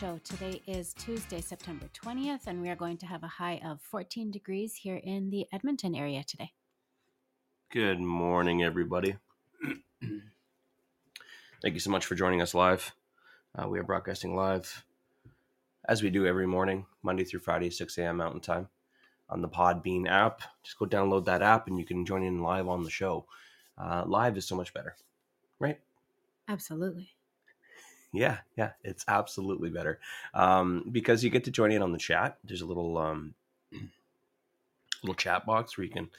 Show. Today is Tuesday, September 20th, and we are going to have a high of 14 degrees here in the Edmonton area today. Good morning, everybody. Thank you so much for joining us live. Uh, we are broadcasting live as we do every morning, Monday through Friday, 6 a.m. Mountain Time on the Podbean app. Just go download that app and you can join in live on the show. Uh, live is so much better, right? Absolutely. Yeah, yeah, it's absolutely better um, because you get to join in on the chat. There's a little um, little chat box where you can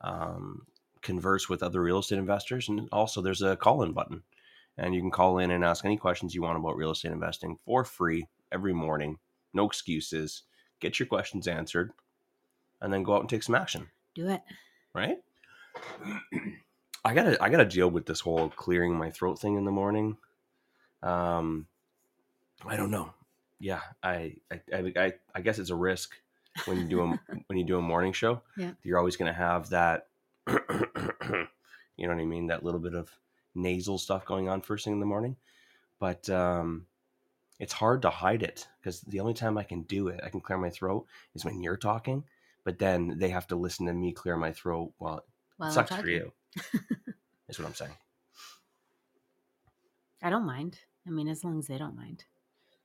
um, converse with other real estate investors, and also there's a call in button, and you can call in and ask any questions you want about real estate investing for free every morning. No excuses. Get your questions answered, and then go out and take some action Do it. right? I gotta I gotta deal with this whole clearing my throat thing in the morning. Um, I don't know. Yeah, I I I, I, guess it's a risk when you do a when you do a morning show. Yeah. you're always gonna have that. you know what I mean? That little bit of nasal stuff going on first thing in the morning, but um, it's hard to hide it because the only time I can do it, I can clear my throat, is when you're talking. But then they have to listen to me clear my throat while While I'm sucks for you. is what I'm saying. I don't mind. I mean, as long as they don't mind.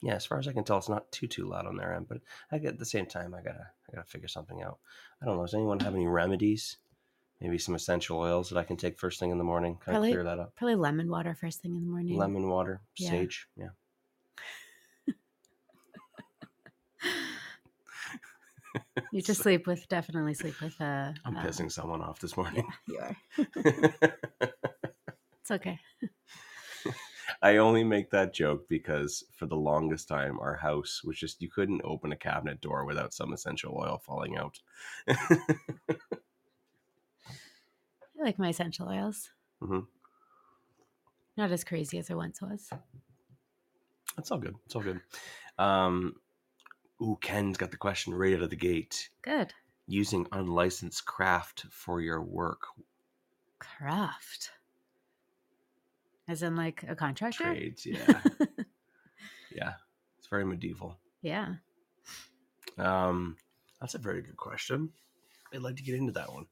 Yeah, as far as I can tell, it's not too too loud on their end. But I get at the same time, I gotta I gotta figure something out. I don't know. Does anyone have any remedies? Maybe some essential oils that I can take first thing in the morning, kind Probably- of clear that up. Probably lemon water first thing in the morning. Lemon water, Yeah. sage. Yeah. You just sleep with, definitely sleep with. Uh, I'm uh, pissing someone off this morning. You are. It's okay. I only make that joke because for the longest time, our house was just you couldn't open a cabinet door without some essential oil falling out. I like my essential oils. Mhm. Not as crazy as I once was. That's all good. It's all good. Um, ooh, Ken's got the question right out of the gate. Good. Using unlicensed craft for your work Craft. As in like a contractor? trades. Yeah, yeah. It's very medieval. yeah. Um, that's a very good question. I'd like to get into that one.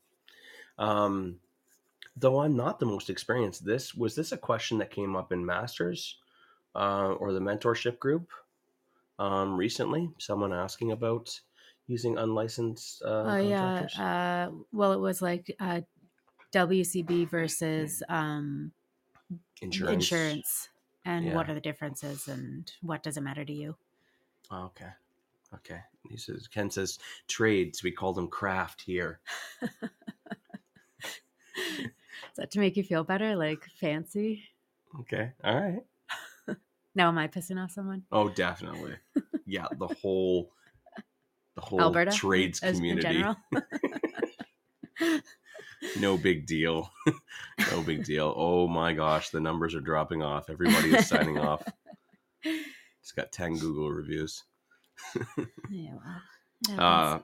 Um, though I'm not the most experienced. This was this a question that came up in Masters uh, or the mentorship group um, recently. Someone asking about using unlicensed uh, Oh yeah. Uh, well, it was like uh, WCB versus um, insurance. insurance, and what are the differences, and what does it matter to you? Oh, okay. Okay. He says Ken says trades. We call them craft here. Is that to make you feel better, like fancy? Okay. All right. Now, am I pissing off someone? Oh, definitely. Yeah, the whole the whole Alberta trades community. No big deal. no big deal. Oh my gosh, the numbers are dropping off. Everybody is signing off. It's got 10 Google reviews. yeah. Well, Uh,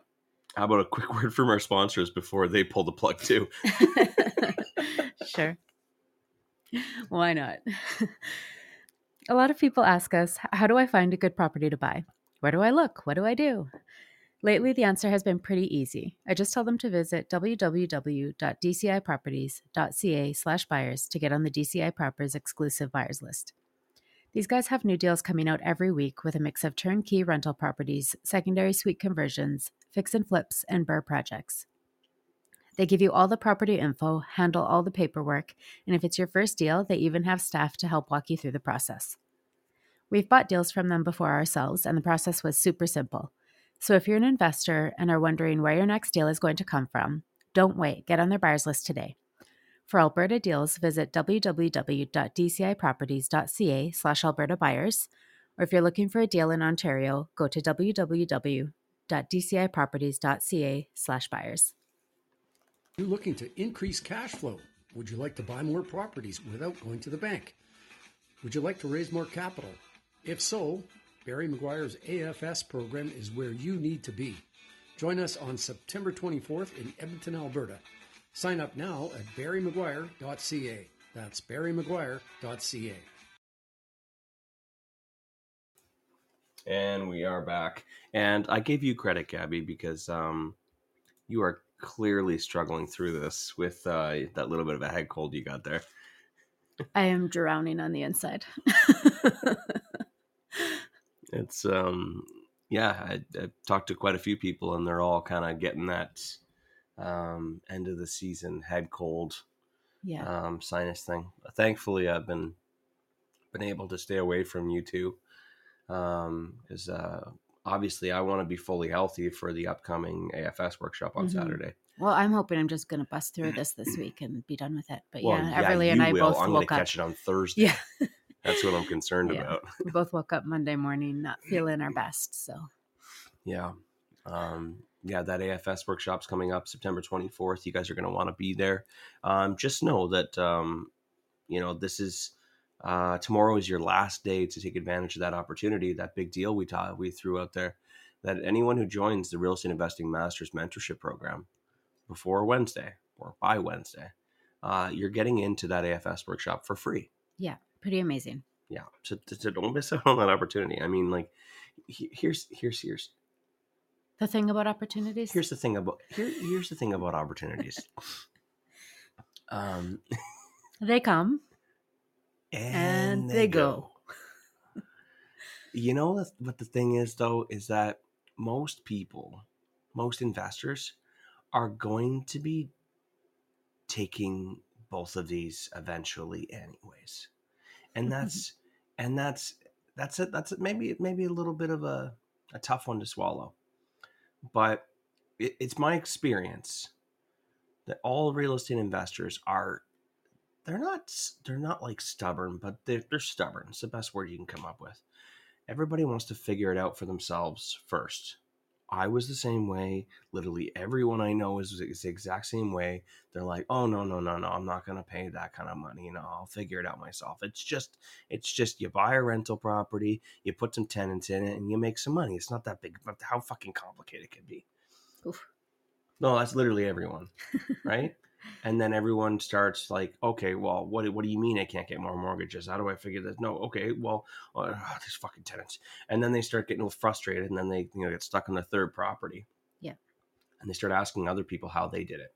how about a quick word from our sponsors before they pull the plug too? sure. Why not? a lot of people ask us, how do I find a good property to buy? Where do I look? What do I do? Lately, the answer has been pretty easy. I just tell them to visit www.dciproperties.ca slash buyers to get on the DCI Propers exclusive buyers list. These guys have new deals coming out every week with a mix of turnkey rental properties, secondary suite conversions, fix and flips, and BRRRR projects. They give you all the property info, handle all the paperwork, and if it's your first deal, they even have staff to help walk you through the process. We've bought deals from them before ourselves, and the process was super simple. So if you're an investor and are wondering where your next deal is going to come from, don't wait. Get on their buyers list today. For Alberta deals, visit www.dciproperties.ca slash Alberta buyers Or if you're looking for a deal in Ontario, go to www.dciproperties.ca/buyers. You're looking to increase cash flow. Would you like to buy more properties without going to the bank? Would you like to raise more capital? If so, Barry McGuire's AFS program is where you need to be. Join us on September 24th in Edmonton, Alberta. Sign up now at barrymcguire.ca. That's barrymcguire.ca. And we are back. And I gave you credit, Gabby, because um, you are clearly struggling through this with uh, that little bit of a head cold you got there. I am drowning on the inside. it's um, yeah. I, I talked to quite a few people, and they're all kind of getting that um, end of the season head cold, yeah, um, sinus thing. Thankfully, I've been been able to stay away from you two because um, uh, obviously I want to be fully healthy for the upcoming AFS workshop on Mhm. Saturday. Well, I'm hoping I'm just going to bust through this this week and be done with it. But Well, yeah, Everly and I will. both I'm going to up. catch it on Thursday. Yeah, That's what I'm concerned Yeah. about. we both woke up Monday morning not feeling our best. So Yeah. Um, yeah, that AFS workshop's coming up September 24th. You guys are going to want to be there. Um, just know that, um, you know, this is uh, tomorrow is your last day to take advantage of that opportunity, that big deal we taught, we threw out there. That anyone who joins the Real Estate Investing Masters Mentorship Program before Wednesday or by Wednesday, uh, you're getting into that AFS workshop for free. yeah, pretty amazing. Yeah, so, so don't miss out on that opportunity. I mean, like, he- here's here's here's The thing about opportunities. here's the thing about here, here's the thing about opportunities um they come. and, And they go. you know what the thing is though is that most people most investors are going to be taking both of these eventually anyways and mm-hmm. that's and that's that's it that's it maybe maybe a little bit of a, a tough one to swallow. But it, it's my experience that all real estate investors are they're not they're not like stubborn but they're, they're stubborn. It's the best word you can come up with. Everybody wants to figure it out for themselves first i was the same way literally everyone i know is, is the exact same way. They're like oh no no no no i'm not going to pay that kind of money you know i'll figure it out myself. It's just it's just you buy a rental property you put some tenants in it and you make some money. It's not that big but how fucking complicated can it be. Oof. no that's literally everyone right and then everyone starts like okay well what, what do you mean i can't get more mortgages? How do i figure this? No okay well uh, these fucking tenants. And then they start getting a little frustrated and then they you know get stuck on the third property. Yeah. and they start asking other people how they did it.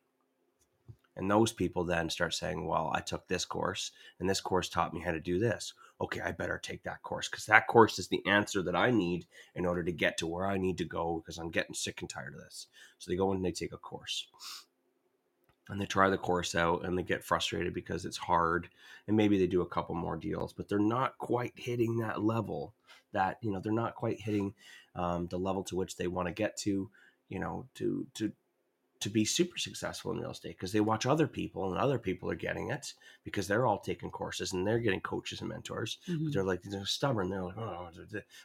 And those people then start saying well i took this course and this course taught me how to do this. Okay i better take that course because that course is the answer that i need in order to get to where i need to go because i'm getting sick and tired of this. So they go and they take a course and they try the course out and they get frustrated because it's hard and maybe they do a couple more deals but they're not quite hitting that level that you know they're not quite hitting um, the level to which they want to get to you know to to to be super successful in real estate because they watch other people and other people are getting it because they're all taking courses and they're getting coaches and mentors Mhm. they're like they're stubborn they're like oh,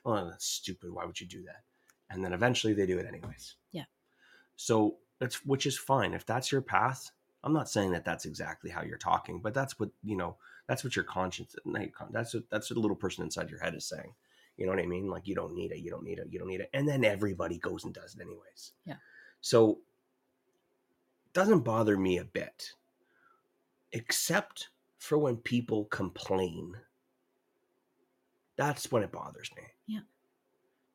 oh that's stupid why would you do that and then eventually they do it anyways Yeah. so that's which is fine. If that's your path i'm not saying that that's exactly how you're talking but that's what you know that's what your conscience not your con- that's what that's what the little person inside your head is saying. You know what i mean? Like you don't need it. You don't need it. You don't need it. And then everybody goes and does it anyways. Yeah. so doesn't bother me a bit except for when people complain. That's when it bothers me. Yeah.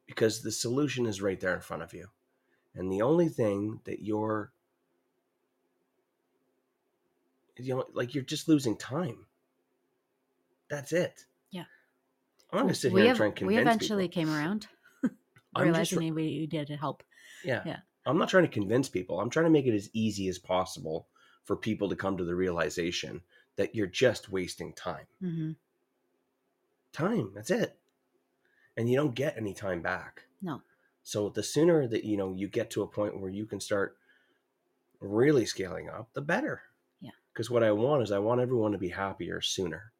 because the solution is right there in front of you and the only thing that you're you know like you're just losing time that's it Yeah. i'm gonna sit we here have, and try and convince we eventually people. came around, I'm just we did help. yeah. Yeah. I'm not trying to convince people. I'm trying to make it as easy as possible for people to come to the realization that you're just wasting time. hmm Time, that's it. And you don't get any time back. No. So the sooner that you know you get to a point where you can start really scaling up, the better. Yeah. Because what I want is I want everyone to be happier sooner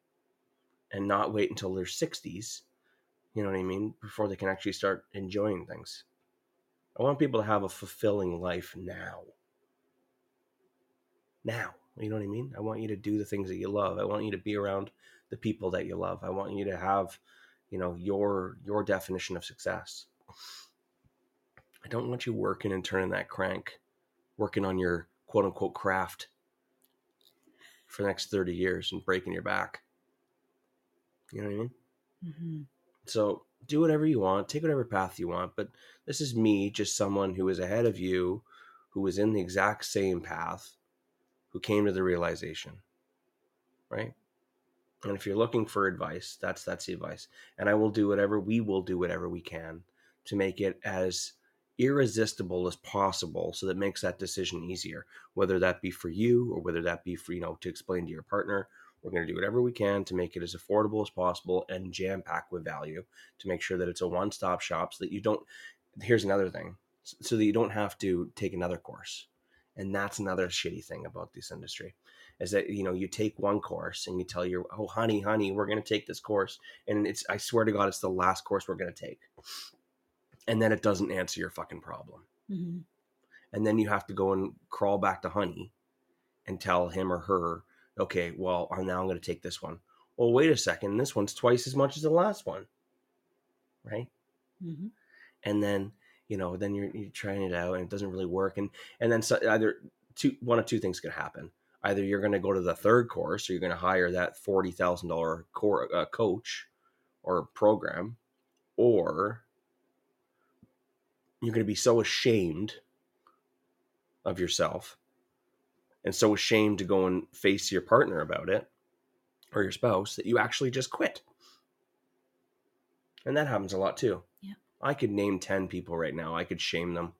and not wait until their 60s You know what I mean? Before they can actually start enjoying things. I want people to have a fulfilling life now. Now. You know what I mean? I want you to do the things that you love. I want you to be around the people that you love. I want you to have, you know, your your definition of success. I don't want you working and turning that crank, working on your quote unquote craft for the next 30 years and breaking your back. You know what I mean? Mm-hmm. So do whatever you want, take whatever path you want. But this is me, just someone who is ahead of you, who was in the exact same path, who came to the realization, right? And if you're looking for advice, that's that's the advice. And I will do whatever we will do whatever we can to make it as irresistible as possible so that makes that decision easier. Whether that be for you or whether that be for you know to explain to your partner we're going to do whatever we can to make it as affordable as possible and jam packed with value to make sure that it's a one-stop shop so that you don't here's another thing so that you don't have to take another course. And that's another shitty thing about this industry is that you know you take one course and you tell your oh honey honey we're going to take this course and it's i swear to god it's the last course we're going to take and then it doesn't answer your fucking problem. Mm-hmm. and then you have to go and crawl back to honey and tell him or her okay well i'm now i'm going to take this one. Well wait a second this one's twice as much as the last one. Right? Mm-hmm. and then you know then you're, you're trying it out and it doesn't really work. And and then so, either two one of two things could happen. Either you're going to go to the third course or you're going to hire that $40,000 core, uh, coach or program or you're going to be so ashamed of yourself and so ashamed to go and face your partner about it or your spouse that you actually just quit. And that happens a lot too. Yeah. I could name 10 people right now. I could shame them.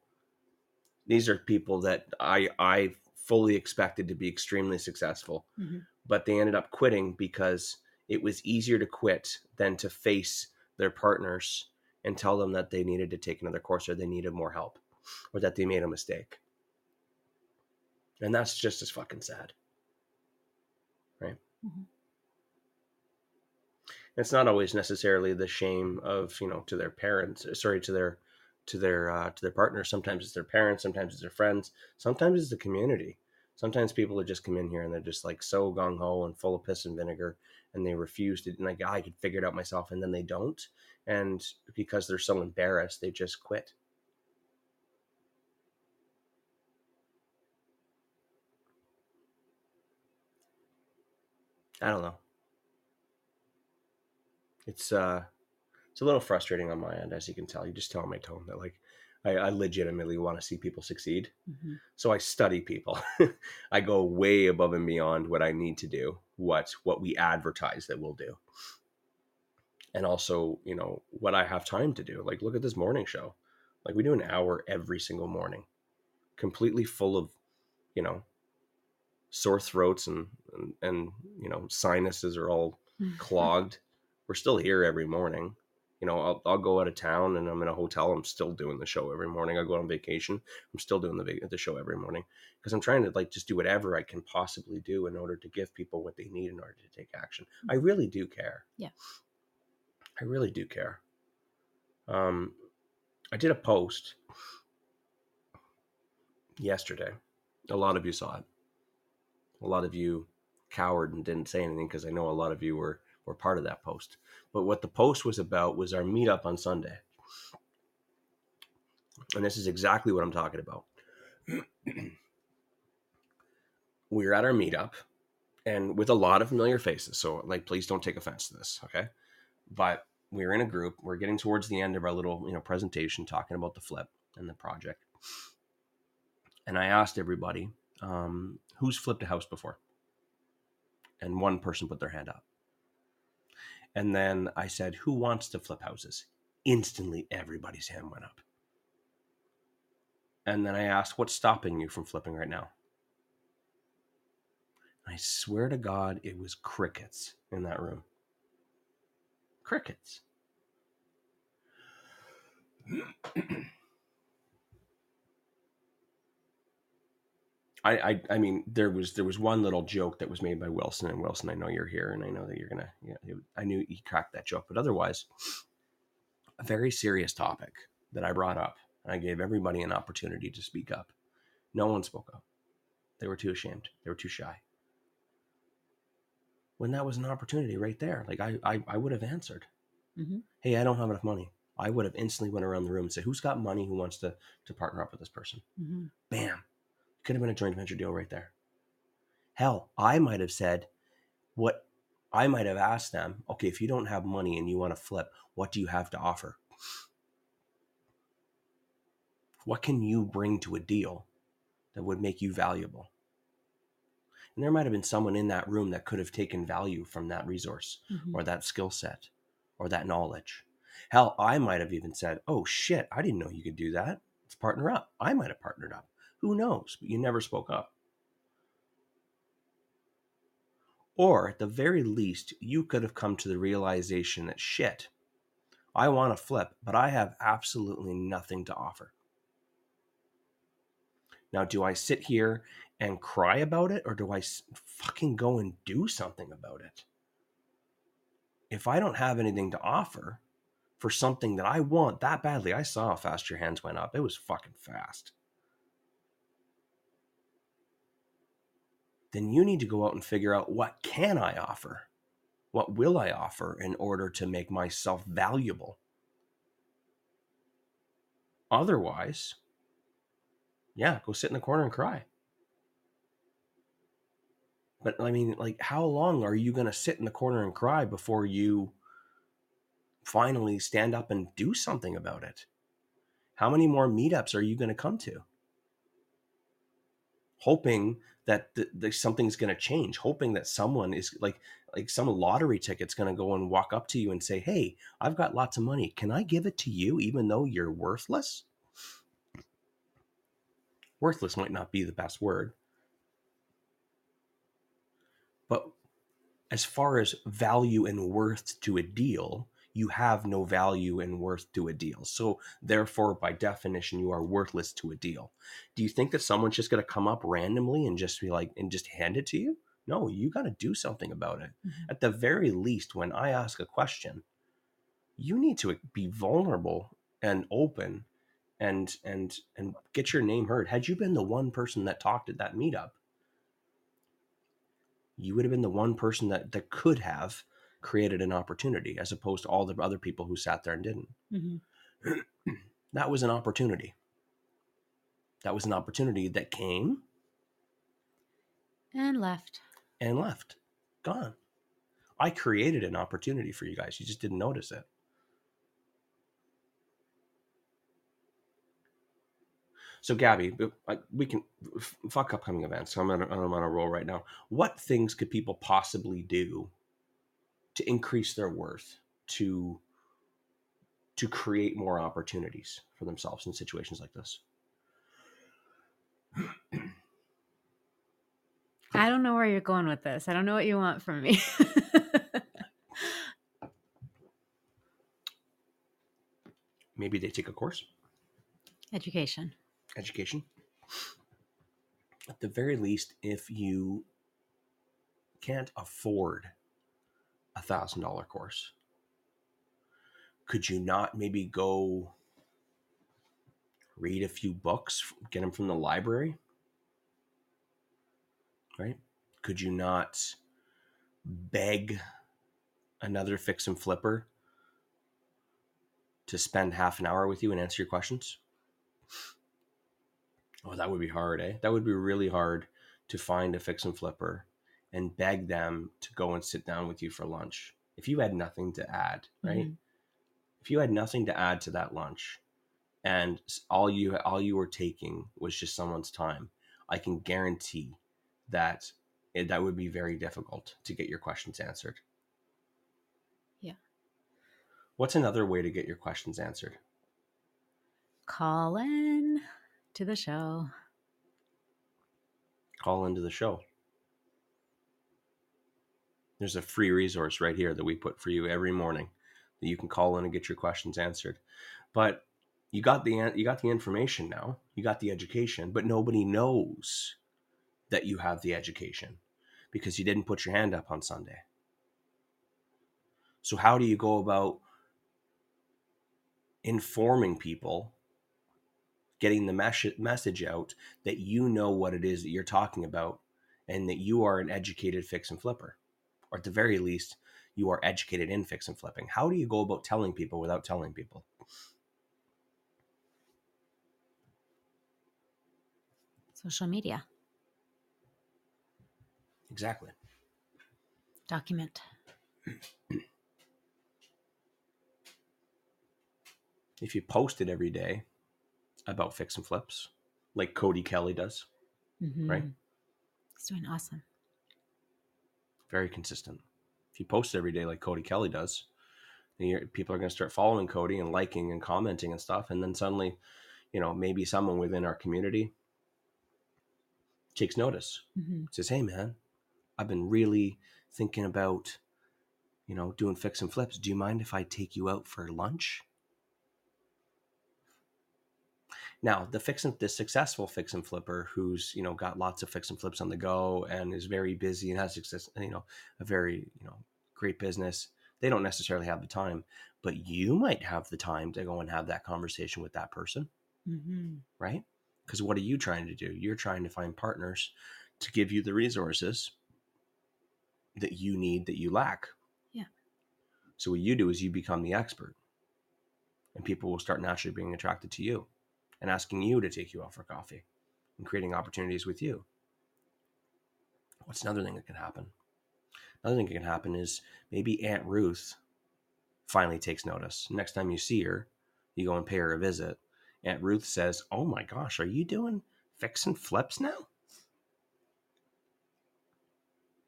These are people that I I fully expected to be extremely successful, mm-hmm. but they ended up quitting because it was easier to quit than to face their partners and tell them that they needed to take another course or they needed more help or that they made a mistake. And that's just as fucking sad. Right? Mm-hmm. It's not always necessarily the shame of, you know, to their parents, sorry, to their to their uh, to their partner. Sometimes it's their parents, sometimes it's their friends, sometimes it's the community. Sometimes people would just come in here and they're just like so gung ho and full of piss and vinegar, and they refuse to. And like I could figure it out myself, and then they don't, and because they're so embarrassed, they just quit. I don't know. It's uh it's a little frustrating on my end, as you can tell. You just tell my tone that like I, I legitimately want to see people succeed. Mm-hmm. So I study people. I go way above and beyond what I need to do, what what we advertise that we'll do. And also, you know, what I have time to do. Like look at this morning show. Like we do an hour every single morning. Completely full of, you know, sore throats and and, and you know, sinuses are all mm-hmm. clogged. We're still here every morning you know, I'll, I'll go out of town and I'm in a hotel. I'm still doing the show every morning. I go on vacation. I'm still doing the the show every morning because I'm trying to like just do whatever I can possibly do in order to give people what they need in order to take action. I mm-hmm. really do care. Yeah, I really do care. Um, I did a post yesterday. A lot of you saw it. A lot of you cowered and didn't say anything because I know a lot of you were were part of that post. But what the post was about was our meetup on Sunday. And this is exactly what I'm talking about. we were at our meetup and with a lot of familiar faces. So, like, please don't take offense to this, okay? But we were in a group. We're getting towards the end of our little, you know, presentation talking about the flip and the project. And I asked everybody, um, who's flipped a house before? And one person put their hand up. And then I said, Who wants to flip houses? Instantly, everybody's hand went up. And then I asked, What's stopping you from flipping right now? I swear to God, it was crickets in that room. Crickets. I, I, I mean, there was there was one little joke that was made by Wilson, and Wilson, I know you're here, and I know that you're gonna. Yeah, it, I knew he cracked that joke, but otherwise, a very serious topic that I brought up. And I gave everybody an opportunity to speak up. No one spoke up. They were too ashamed. They were too shy. When that was an opportunity right there, like I, I, I would have answered. Mhm. Hey, I don't have enough money. I would have instantly went around the room and said, "Who's got money? Who wants to to partner up with this person?" hmm Bam, could have been a joint venture deal right there. Hell, I might have said, "What?" I might have asked them, "Okay, if you don't have money and you want to flip, what do you have to offer? What can you bring to a deal that would make you valuable?" And there might have been someone in that room that could have taken value from that resource hmm or that skill set or that knowledge. Hell, I might have even said, Oh shit, I didn't know you could do that. Let's partner up. I might have partnered up. Who knows? But you never spoke up. Or at the very least, you could have come to the realization that shit, I want to flip, but I have absolutely nothing to offer. Now, do I sit here and cry about it or do I fucking go and do something about it? if I don't have anything to offer for something that I want that badly, I saw how fast your hands went up. It was fucking fast. Then you need to go out and figure out what can I offer? What will I offer in order to make myself valuable? Otherwise, yeah, go sit in the corner and cry. But I mean, like, how long are you going to sit in the corner and cry before you finally stand up and do something about it? How many more meetups are you going to come to? Hoping that th- th- something's going to change, hoping that someone is like, like some lottery ticket's going to go and walk up to you and say, Hey, I've got lots of money. Can I give it to you even though you're worthless? Worthless might not be the best word, but as far as value and worth to a deal, you have no value and worth to a deal. So, therefore, by definition, you are worthless to a deal. Do you think that someone's just going to come up randomly and just be like, and just hand it to you? No, you got to do something about it. Mhm. At the very least, when I ask a question, you need to be vulnerable and open and and and get your name heard had you been the one person that talked at that meetup you would have been the one person that that could have created an opportunity as opposed to all the other people who sat there and didn't. Hmm that was an opportunity. That was an opportunity that came And left. and left. Gone. I created an opportunity for you guys. You just didn't notice it. So gabby we can fuck upcoming events. I'm on, a, I'm on a roll right now. What things could people possibly do to increase their worth to to create more opportunities for themselves in situations like this I don't know where you're going with this. I don't know what you want from me. maybe they take a course Education. education at the very least if you can't afford a thousand dollar course. Could you not maybe go read a few books get them from the library? Right? Could you not beg another fix and flipper to spend half an hour with you and answer your questions? Oh, that would be hard, eh? That would be really hard to find a fix and flipper and beg them to go and sit down with you for lunch. If you had nothing to add, right? Mhm. If you had nothing to add to that lunch and all you all you were taking was just someone's time, I can guarantee that it, that would be very difficult to get your questions answered. Yeah. What's another way to get your questions answered? Call in to the show. call into the show. There's a free resource right here that we put for you every morning that you can call in and get your questions answered. But you got the you got the information now. You got the education, but nobody knows that you have the education because you didn't put your hand up on Sunday. So how do you go about informing people, getting the mes- message out that you know what it is that you're talking about and that you are an educated fix and flipper, or at the very least, you are educated in fix and flipping. How do you go about telling people without telling people? Social media. Exactly. Document. If you post it every day about fix and flips, like Cody Kelly does, Mhm. Right. He's doing awesome. Very consistent. If you post every day like Cody Kelly does, then you're, people are going to start following Cody and liking and commenting and stuff. And then suddenly, you know, maybe someone within our community takes notice, hmm says, Hey, man, I've been really thinking about, you know, doing fix and flips. Do you mind if I take you out for lunch? Now, the fix and the successful fix and flipper who's, you know, got lots of fix and flips on the go and is very busy and has success, you know, a very, you know, great business, they don't necessarily have the time, but you might have the time to go and have that conversation with that person hmm right? Because what are you trying to do? You're trying to find partners to give you the resources that you need that you lack. Yeah. So what you do is you become the expert, and people will start naturally being attracted to you and asking you to take you out for coffee and creating opportunities with you. What's another thing that can happen? Another thing that can happen is maybe Aunt Ruth finally takes notice. Next time you see her, you go and pay her a visit. Aunt Ruth says, Oh my gosh, are you doing fix and flips now?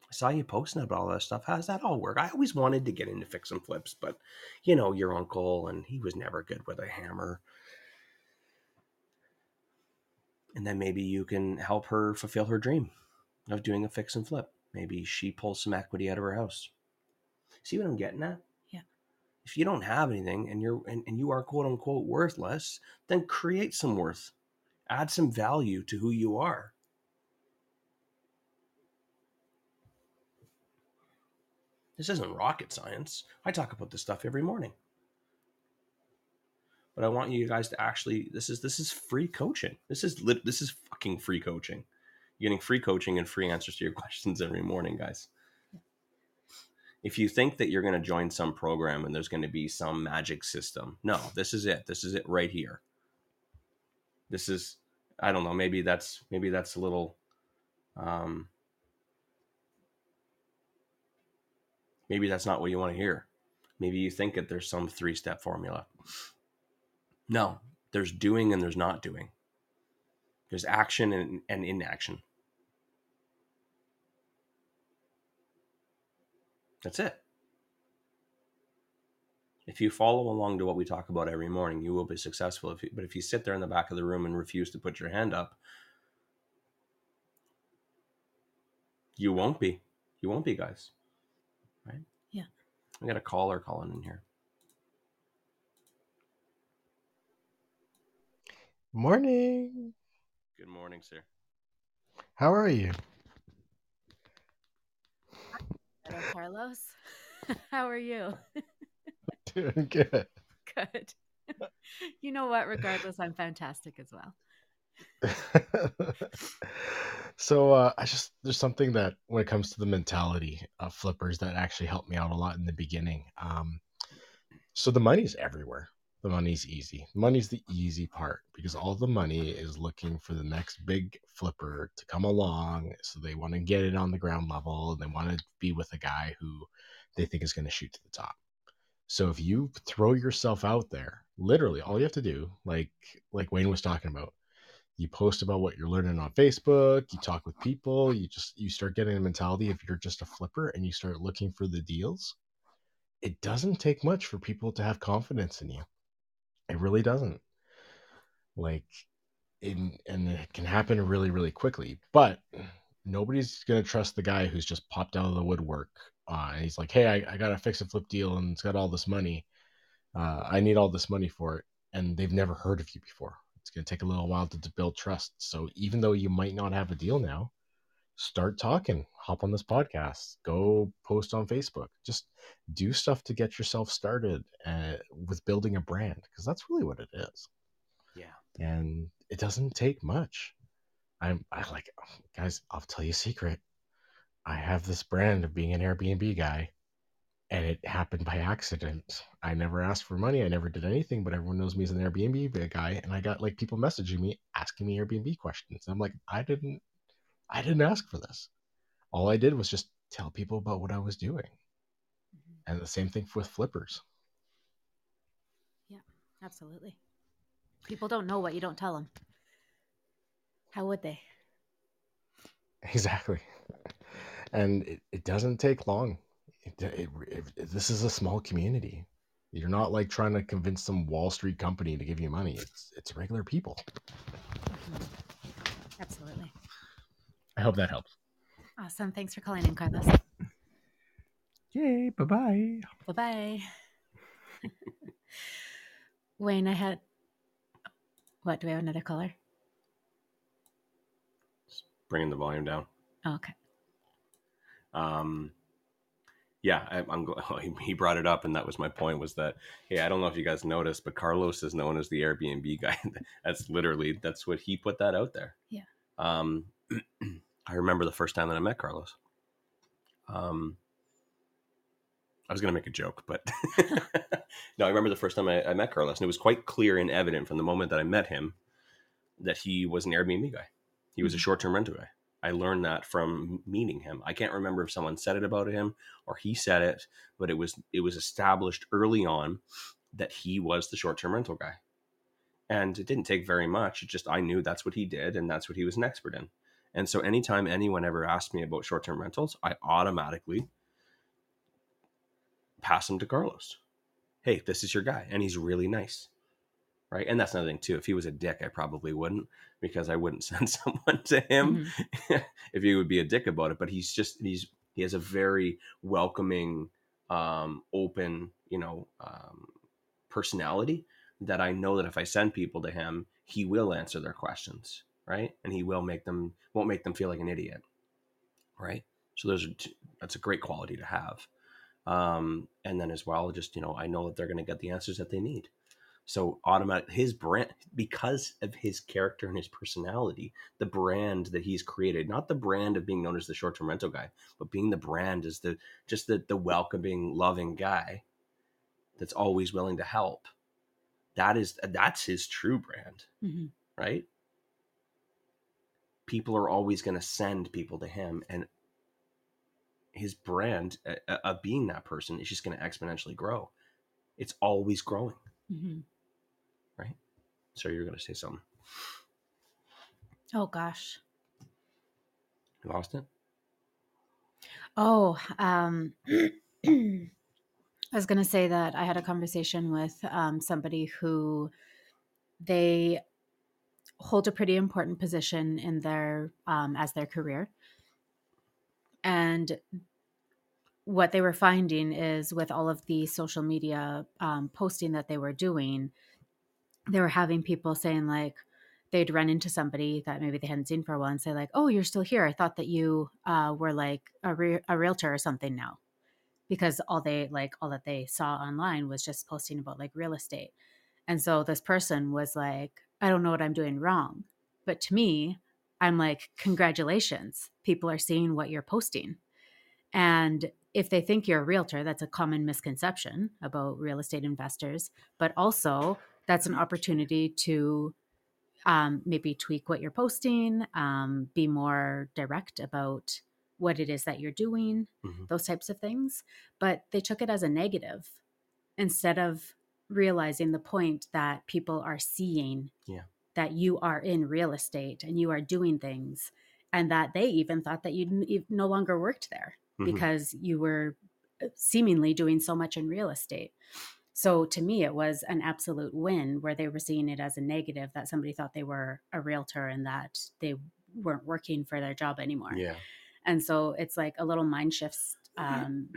I saw you posting about all that stuff. How does that all work? I always wanted to get into fix and flips, but you know, your uncle, and he was never good with a hammer. And then maybe you can help her fulfill her dream of doing a fix and flip. Maybe she pulls some equity out of her house. See what I'm getting at? Yeah. If you don't have anything and you're and, and you are quote unquote worthless, then create some worth. Add some value to who you are. This isn't rocket science. I talk about this stuff every morning. But I want you guys to actually this is this is free coaching. This is this is fucking free coaching. You're getting free coaching and free answers to your questions every morning, guys. If you think that you're going to join some program and there's going to be some magic system, no, this is it. This is it right here. This is I don't know, maybe that's maybe that's a little um maybe that's not what you want to hear. Maybe you think that there's some three-step formula. No, there's doing and there's not doing. There's action and, and inaction. That's it. If you follow along to what we talk about every morning, you will be successful. If you, but if you sit there in the back of the room and refuse to put your hand up, you won't be. You won't be, guys. Right? Yeah. We got a caller calling in here. Morning. Good morning, sir. How are you? Hello, Carlos. How are you? Doing good. Good. you know what? Regardless, I'm fantastic as well. so uh, I just there's something that when it comes to the mentality of flippers that actually helped me out a lot in the beginning. Um, so the money's everywhere. The money's easy. Money's the easy part because all the money is looking for the next big flipper to come along. So they want to get it on the ground level and they want to be with a guy who they think is going to shoot to the top. So if you throw yourself out there, literally all you have to do, like like Wayne was talking about, you post about what you're learning on Facebook, you talk with people, you just you start getting a mentality if you're just a flipper and you start looking for the deals. It doesn't take much for people to have confidence in you. It really doesn't. Like in and it can happen really, really quickly. But nobody's gonna trust the guy who's just popped out of the woodwork. Uh, and he's like, "Hey, I, I got a fix and flip deal, and it's got all this money. Uh, I need all this money for it." And they've never heard of you before. It's gonna take a little while to, to build trust. So even though you might not have a deal now, start talking, hop on this podcast, go post on Facebook, just do stuff to get yourself started uh, with building a brand because that's really what it is. Yeah. And it doesn't take much. I'm I like guys, I'll tell you a secret. I have this brand of being an Airbnb guy and it happened by accident. I never asked for money. I never did anything, but everyone knows me as an Airbnb guy, and I got like people messaging me asking me Airbnb questions. And I'm like, I didn't, I didn't ask for this. All I did was just tell people about what I was doing, mm-hmm. and the same thing with flippers. Yeah, absolutely. People don't know what you don't tell them. How would they? Exactly. And it, it doesn't take long it, it, it, this is a small community. You're not like trying to convince some Wall Street company to give you money. It's it's regular people. Mm-hmm. Absolutely. I hope that helps. Awesome. Thanks for calling in, Carlos. Yay. Bye bye. Bye bye. Wayne, I had. What? Do we have another caller? bringing the volume down. Oh, okay. Um, yeah, I, am He brought it up, and that was my point. Was that hey, I don't know if you guys noticed, but Carlos is known as the Airbnb guy. that's literally that's what he put that out there. Yeah. Um, I remember the first time that I met Carlos. Um, I was going to make a joke, but no, I remember the first time I, I, met Carlos, and it was quite clear and evident from the moment that I met him that he was an Airbnb guy. He was a mm-hmm. short-term rental guy. I learned that from meeting him. I can't remember if someone said it about him or he said it, but it was it was established early on that he was the short-term rental guy. And it didn't take very much. It just I knew that's what he did and that's what he was an expert in. And so anytime anyone ever asked me about short-term rentals, I automatically pass them to Carlos. Hey, this is your guy and he's really nice right? And that's another thing too. If he was a dick, I probably wouldn't because I wouldn't send someone to him mm-hmm. if he would be a dick about it. But he's just he's he has a very welcoming, um, open, you know, um, personality that I know that if I send people to him, he will answer their questions, right? And he will make them won't make them feel like an idiot, right? So those are two, that's a great quality to have. Um, and then as well, just you know, I know that they're going to get the answers that they need. So automatic his brand because of his character and his personality, the brand that he's created, not the brand of being known as the short-term rental guy, but being the brand as the just the the welcoming, loving guy that's always willing to help. That is that's his true brand. Mm-hmm. Right? People are always going to send people to him and his brand uh, uh, of being that person is just going to exponentially grow. It's always growing. Mm-hmm right? So you're going to say something. Oh gosh. You lost it? Oh, um I was going to say that I had a conversation with um, somebody who they hold a pretty important position in their um, as their career, and what they were finding is with all of the social media um, posting that they were doing, they were having people saying like they'd run into somebody that maybe they hadn't seen for a while and say like, "Oh, you're still here. I thought that you uh, were like a, re- a realtor or something now," because all they like all that they saw online was just posting about like real estate, and so this person was like, "I don't know what I'm doing wrong," but to me, I'm like, "Congratulations! People are seeing what you're posting," and if they think you're a realtor, that's a common misconception about real estate investors, but also that's an opportunity to um, maybe tweak what you're posting, um, be more direct about what it is that you're doing, mm-hmm. those types of things. But they took it as a negative instead of realizing the point that people are seeing yeah. that you are in real estate and you are doing things, and that they even thought that you no longer worked there mm-hmm. because you were uh, seemingly doing so much in real estate. So to me, it was an absolute win where they were seeing it as a negative that somebody thought they were a realtor and that they weren't working for their job anymore. Yeah. And so it's like a little mind shift, um,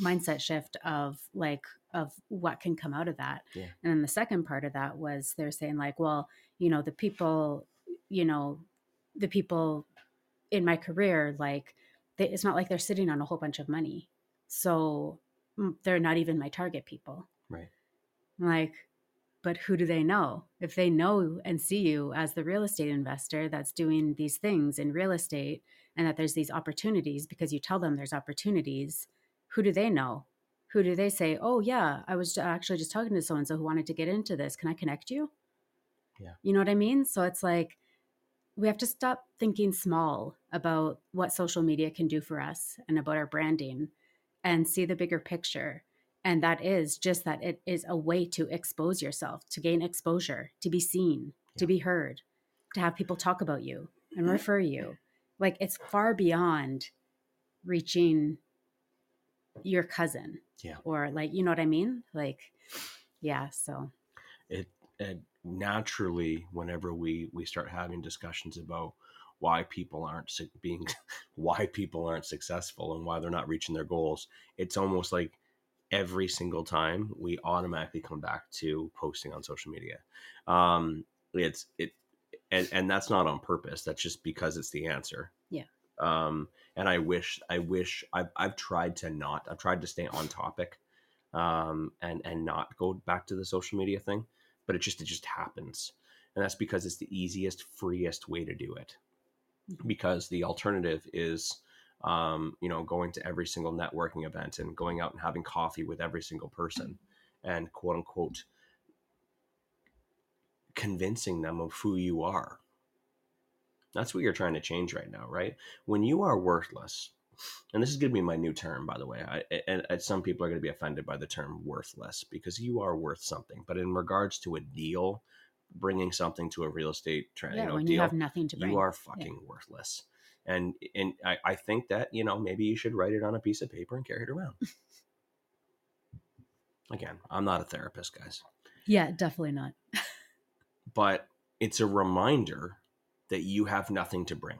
mindset shift of like, of what can come out of that. Yeah. And then the second part of that was they're saying like, well, you know, the people, you know, the people in my career, like they, it's not like they're sitting on a whole bunch of money. So mm, they're not even my target people. Right. Like, but who do they know? If they know and see you as the real estate investor that's doing these things in real estate and that there's these opportunities because you tell them there's opportunities, who do they know? Who do they say, oh, yeah, I was actually just talking to so and so who wanted to get into this. Can I connect you? Yeah. You know what I mean? So it's like, we have to stop thinking small about what social media can do for us and about our branding and see the bigger picture and that is just that it is a way to expose yourself to gain exposure to be seen to be heard to have people talk about you and refer you like it's far beyond reaching your cousin Yeah. or like you know what i mean like yeah so it, it naturally whenever we we start having discussions about why people aren't being why people aren't successful and why they're not reaching their goals it's almost like every single time we automatically come back to posting on social media um it's it and and that's not on purpose that's just because it's the answer. Um and i wish i wish i've, I've tried to not i've tried to stay on topic um and and not go back to the social media thing but it just it just happens. And that's because it's the easiest freest way to do it. Because the alternative is um, you know going to every single networking event and going out and having coffee with every single person and quote unquote convincing them of who you are that's what you're trying to change right now right? When you are worthless and this is going to be my new term by the way I, and, and some people are going to be offended by the term worthless because you are worth something. But in regards to a deal bringing something to a real estate tra- yeah you know, when deal you have nothing to bring. you are fucking worthless. And and I, I think that you know maybe you should write it on a piece of paper and carry it around. Again i'm not a therapist guys. Yeah definitely not. But it's a reminder that you have nothing to bring.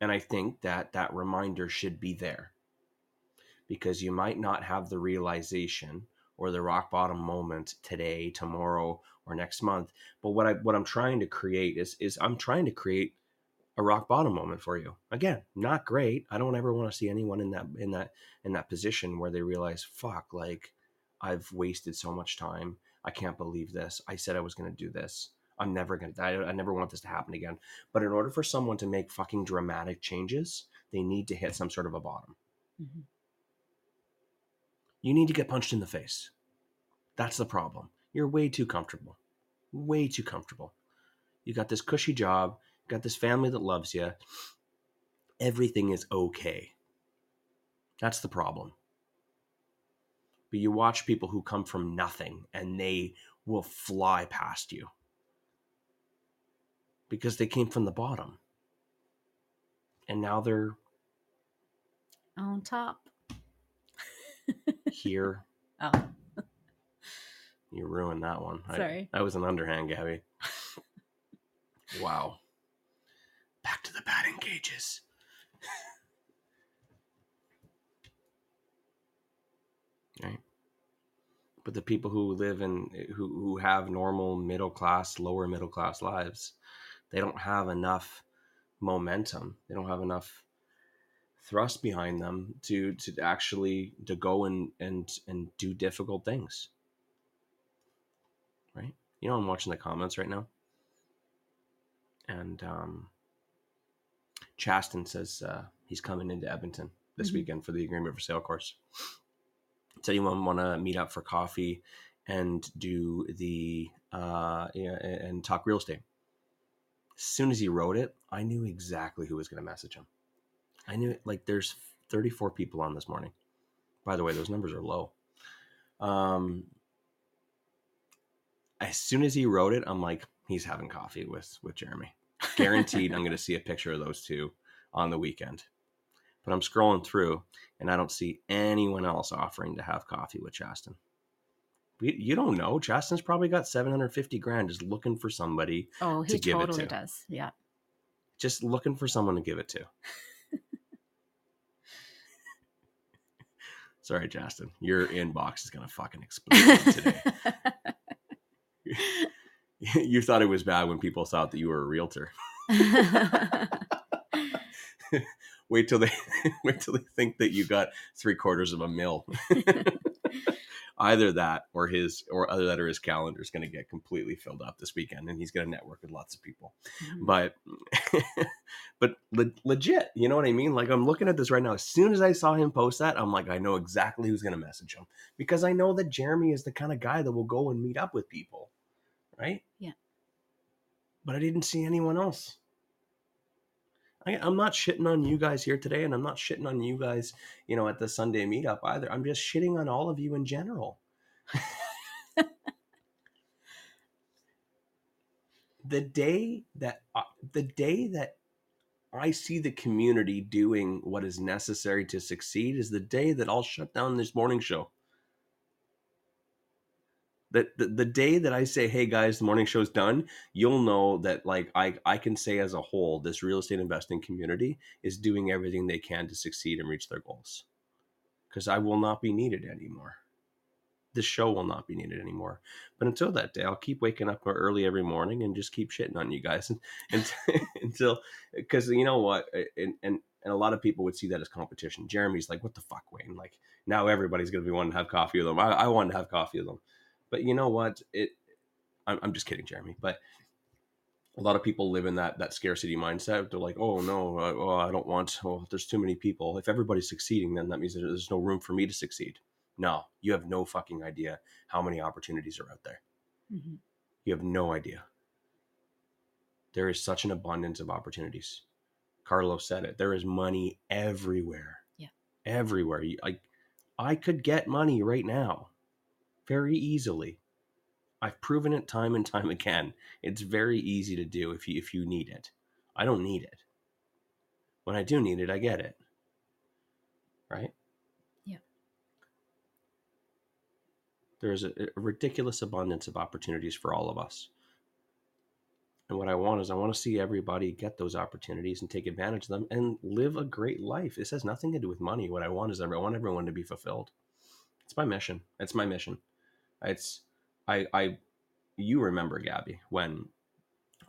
And i think that that reminder should be there. Because you might not have the realization or the rock bottom moment today tomorrow or next month. But what i what i'm trying to create is is i'm trying to create a rock bottom moment for you. Again not great. I don't ever want to see anyone in that in that in that position where they realize fuck like i've wasted so much time. I can't believe this. I said i was going to do this i'm never going to I, I never want this to happen again. But in order for someone to make fucking dramatic changes they need to hit some sort of a bottom. Mhm. you need to get punched in the face. That's the problem. You're way too comfortable. Way too comfortable. You got this cushy job got this family that loves you everything is okay. That's the problem. But you watch people who come from nothing and they will fly past you because they came from the bottom. And now they're on top. Here. Oh. You ruined that one. I- Sorry. that was an underhand gabby. Wow. Back to the batting cages. Right. But the people who live in who, who have normal middle class lower middle class lives they don't have enough momentum they don't have enough thrust behind them to to actually to go and and and do difficult things right you know i'm watching the comments right now and um Chaston says uh, he's coming into Edmonton this Mhm. weekend for the agreement for sale course. Does anyone want to meet up for coffee and do the uh, yeah, and talk real estate? As soon as he wrote it, I knew exactly who was going to message him. I knew it. Like, there's 34 people on this morning. By the way, those numbers are low. Um, as soon as he wrote it, I'm like, he's having coffee with with Jeremy. Guaranteed, I'm going to see a picture of those two on the weekend. But I'm scrolling through, and I don't see anyone else offering to have coffee with Chaston. You, you don't know. Justin's probably got 750 grand just looking for somebody, oh to he give it totally to. does yeah just looking for someone to give it to. Sorry, Justin. Your inbox is going to fucking explode today. you thought it was bad when people thought that you were a realtor. wait till they wait till they think that you got three quarters of a mil. Either that or his or other that or his calendar is going to get completely filled up this weekend, and he's going to network with lots of people. Mhm. But but le- legit, you know what I mean? Like I'm looking at this right now. As soon as I saw him post that, I'm like, I know exactly who's going to message him because I know that Jeremy is the kind of guy that will go and meet up with people, right? Yeah. But I didn't see anyone else. I, I'm not shitting on you guys here today, and I'm not shitting on you guys, you know, at the Sunday meetup either. I'm just shitting on all of you in general. the day that uh, the day that I see the community doing what is necessary to succeed is the day that I'll shut down this morning show. That the, the day that I say, "Hey guys, the morning show's done," you'll know that like I I can say as a whole, this real estate investing community is doing everything they can to succeed and reach their goals. Because I will not be needed anymore. This show will not be needed anymore. But until that day, I'll keep waking up early every morning and just keep shitting on you guys and, and until because you know what, and, and and a lot of people would see that as competition. Jeremy's like, "What the fuck, Wayne? Like now everybody's gonna be wanting to have coffee with them. I, I wanted to have coffee with them, but you know what? It. I'm, I'm just kidding, Jeremy. But a lot of people live in that that scarcity mindset. They're like, "Oh no, uh, oh, I don't want. Oh, there's too many people. If everybody's succeeding, then that means there's no room for me to succeed." No, you have no fucking idea how many opportunities are out there. Mhm. You have no idea. There is such an abundance of opportunities. Carlos said it. There is money everywhere. Yeah. Everywhere. I, I could get money right now very easily. I've proven it time and time again. It's very easy to do if you if you need it. I don't need it. When I do need it, I get it. Right? Yeah. There's a, a ridiculous abundance of opportunities for all of us. And what I want is I want to see everybody get those opportunities and take advantage of them and live a great life. This has nothing to do with money. What I want is I want everyone to be fulfilled. It's my mission. It's my mission. It's I I you remember Gabby when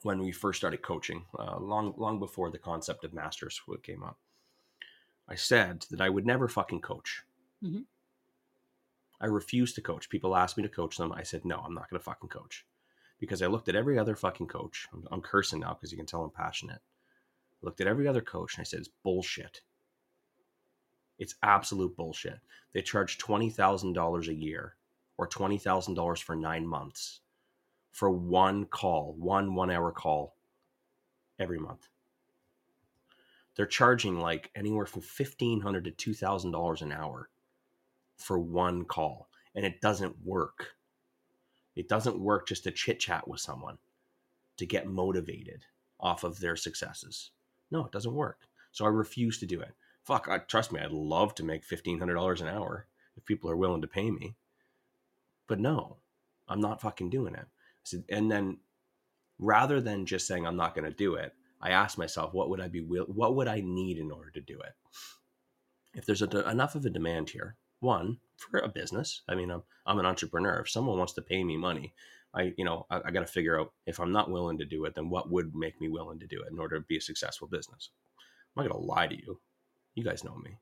when we first started coaching, uh, long long before the concept of masters came up. I said that I would never fucking coach. Mhm. I refused to coach. People asked me to coach them. I said no, I'm not going to fucking coach because I looked at every other fucking coach. I'm, I'm cursing now because you can tell I'm passionate. Looked at every other coach and I said it's bullshit. It's absolute bullshit. They charge twenty thousand dollars a year or twenty thousand dollars for nine months for one call, one one hour call every month. They're charging like anywhere from 1,500 to two thousand dollars an hour for one call, and it doesn't work. It doesn't work just to chit chat with someone to get motivated off of their successes. No, it doesn't work. So I refuse to do it. Fuck, I, trust me, I'd love to make fifteen hundred dollars an hour if people are willing to pay me. But no, I'm not fucking doing it. And then rather than just saying I'm not going to do it, I asked myself, what would I be will, what would I need in order to do it? If there's a, enough of a demand here, one for a business. I mean, I'm I'm an entrepreneur. If someone wants to pay me money, I you know I, I got to figure out if I'm not willing to do it, then what would make me willing to do it in order to be a successful business? I'm not going to lie to you. You guys know me.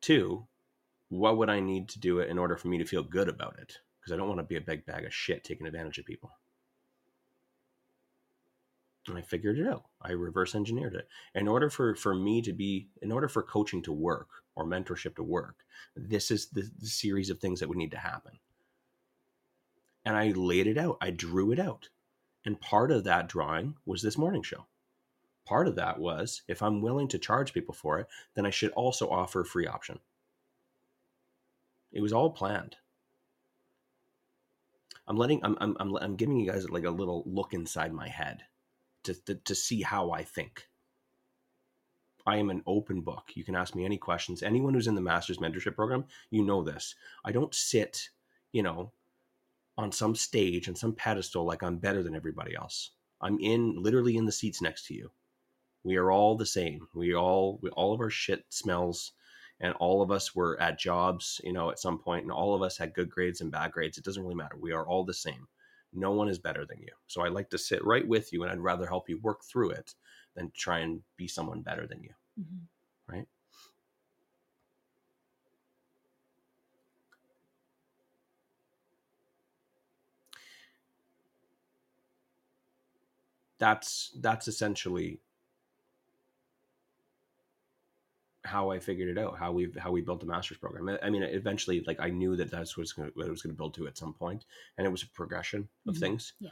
Two, what would I need to do it in order for me to feel good about it? Because I don't want to be a big bag of shit taking advantage of people. And I figured it out. I reverse engineered it. In order for, for me to be, in order for coaching to work or mentorship to work, this is the, the series of things that would need to happen. And I laid it out. I drew it out. And part of that drawing was this morning show. Part of that was if I'm willing to charge people for it, then I should also offer a free option. It was all planned. I'm letting I'm I'm I'm, I'm giving you guys like a little look inside my head to, to to see how I think. I am an open book. You can ask me any questions. Anyone who's in the master's mentorship program, you know this. I don't sit, you know, on some stage and some pedestal like I'm better than everybody else. I'm in literally in the seats next to you. We are all the same. We all we, all of our shit smells and all of us were at jobs, you know, at some point and all of us had good grades and bad grades. It doesn't really matter. We are all the same. No one is better than you. So I like to sit right with you and I'd rather help you work through it than try and be someone better than you. Mhm. Right. That's that's essentially how I figured it out. How we how we built the master's program. I- mean, eventually, like I knew that that's what, gonna, what it was going to build to at some point, and it was a progression of Mhm. things. Yeah.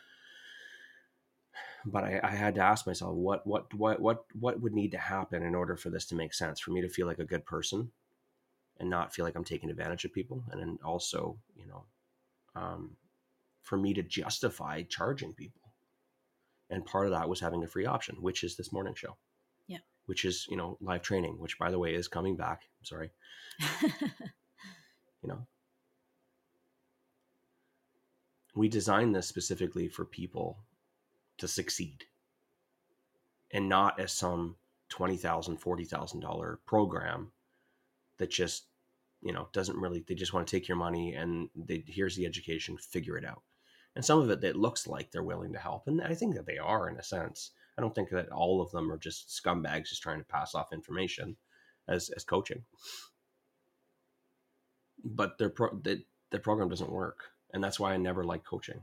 But I, I had to ask myself what what what what what would need to happen in order for this to make sense for me to feel like a good person, and not feel like I'm taking advantage of people, and then also you know, um, for me to justify charging people. And part of that was having a free option, which is this morning show which is you know live training which by the way is coming back. I'm sorry. You know? We designed this specifically for people to succeed and not as some $20000 $40000 program that just you know doesn't really they just want to take your money and they here's the education figure it out. And some of it that looks like they're willing to help and i think that they are in a sense i don't think that all of them are just scumbags just trying to pass off information as as coaching. But their pro the, the program doesn't work and that's why i never like coaching.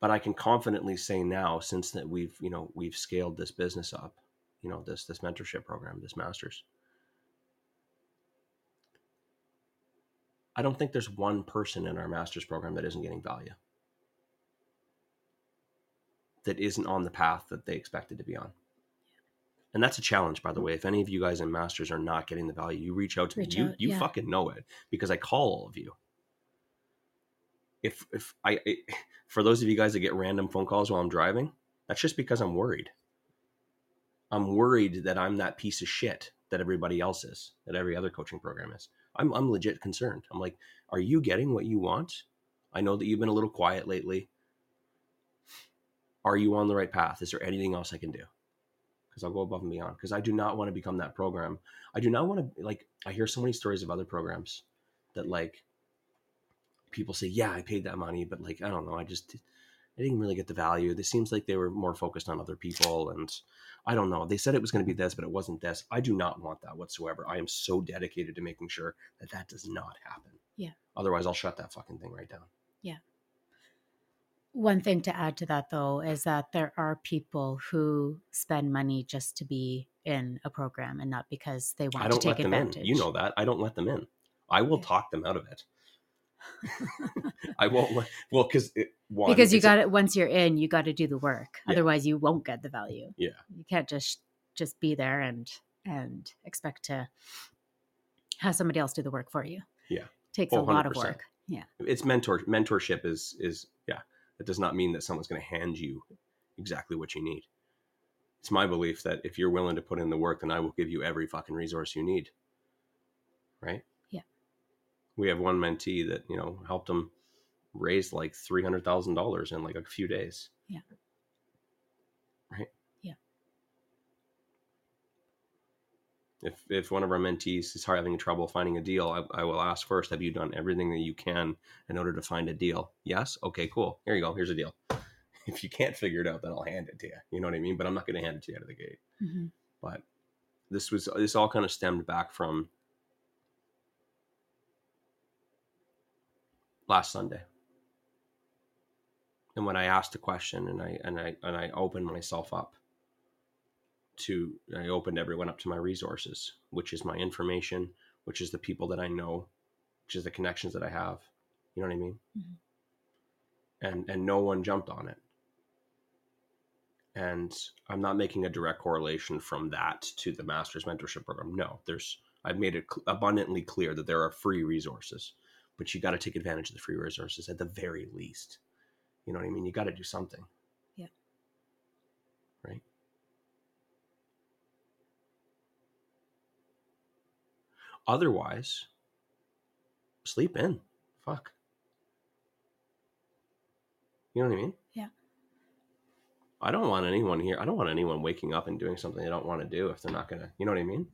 But i can confidently say now since that we've you know we've scaled this business up you know this this mentorship program this masters i don't think there's one person in our masters program that isn't getting value that isn't on the path that they expected to be on. And that's a challenge by the way. If any of you guys in masters are not getting the value you reach out to Reach me you out, you yeah. fucking know it because i call all of you. If if i it, for those of you guys that get random phone calls while i'm driving that's just because i'm worried. I'm worried that i'm that piece of shit that everybody else is that every other coaching program is. I'm, I'm legit concerned. I'm like are you getting what you want? I know that you've been a little quiet lately are you on the right path is there anything else i can do because I'll go above and beyond. Because I do not want to become that program. I do not want to like. I hear so many stories of other programs that like people say, "Yeah, I paid that money," but like I don't know. I just I didn't really get the value. It seems like they were more focused on other people, and I don't know. They said it was going to be this, but it wasn't this. I do not want that whatsoever. I am so dedicated to making sure that that does not happen. Yeah. Otherwise, I'll shut that fucking thing right down. One thing to add to that, though, is that there are people who spend money just to be in a program and not because they want I don't to let take them advantage. in. You know that. I don't let them in. I will talk them out of it. I won't. Let, well, because because you got it once you're in, you got to do the work. Yeah. Otherwise, you won't get the value. Yeah. you can't just just be there and and expect to have somebody else do the work for you. Yeah. takes Oh, a lot of work. Yeah, it's mentor mentorship is is yeah it does not mean that someone's going to hand you exactly what you need it's my belief that if you're willing to put in the work then i will give you every fucking resource you need right Yeah. we have one mentee that you know helped him raise like $300000 in like a few days Yeah. right Yeah. If if one of our mentees is having trouble finding a deal I, I will ask first have you done everything that you can in order to find a deal? Yes. Okay cool. Here you go. Here's a deal. If you can't figure it out then i'll hand it to you you know what i mean? But i'm not going to hand it to you out of the gate. Hmm but this was this all kind of stemmed back from last sunday. And when i asked a question and i and i and i opened myself up to i opened everyone up to my resources which is my information which is the people that i know which is the connections that i have. You know what i mean? Mhm. and and no one jumped on it. And i'm not making a direct correlation from that to the master's mentorship program. No there's i've made it abundantly clear that there are free resources but you got to take advantage of the free resources at the very least. You know what i mean? You got to do something otherwise sleep in fuck you know what i mean Yeah. I don't want anyone here. I don't want anyone waking up and doing something they don't want to do if they're not going to, you know what I mean?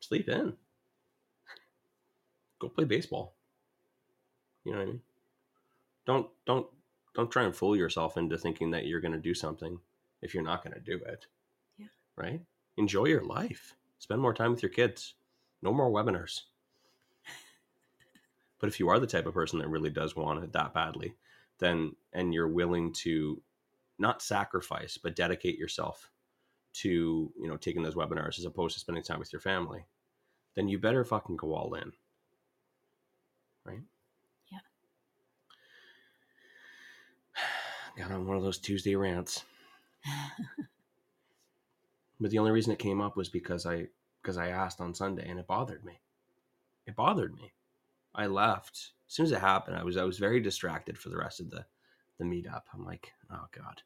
Sleep in. Go play baseball. You know what I mean? Don't don't don't try and fool yourself into thinking that you're going to do something if you're not going to do it. Yeah. Right? Enjoy your life. Spend more time with your kids. No more webinars. but if you are the type of person that really does want it that badly, then and you're willing to not sacrifice but dedicate yourself to, you know, taking those webinars as opposed to spending time with your family, then you better fucking go all in. Right? Yeah got on one of those Tuesday rants. but the only reason it came up was because I because I asked on Sunday and it bothered me. It bothered me. I left as soon as it happened. I was I was very distracted for the rest of the the meetup. I'm like, oh god,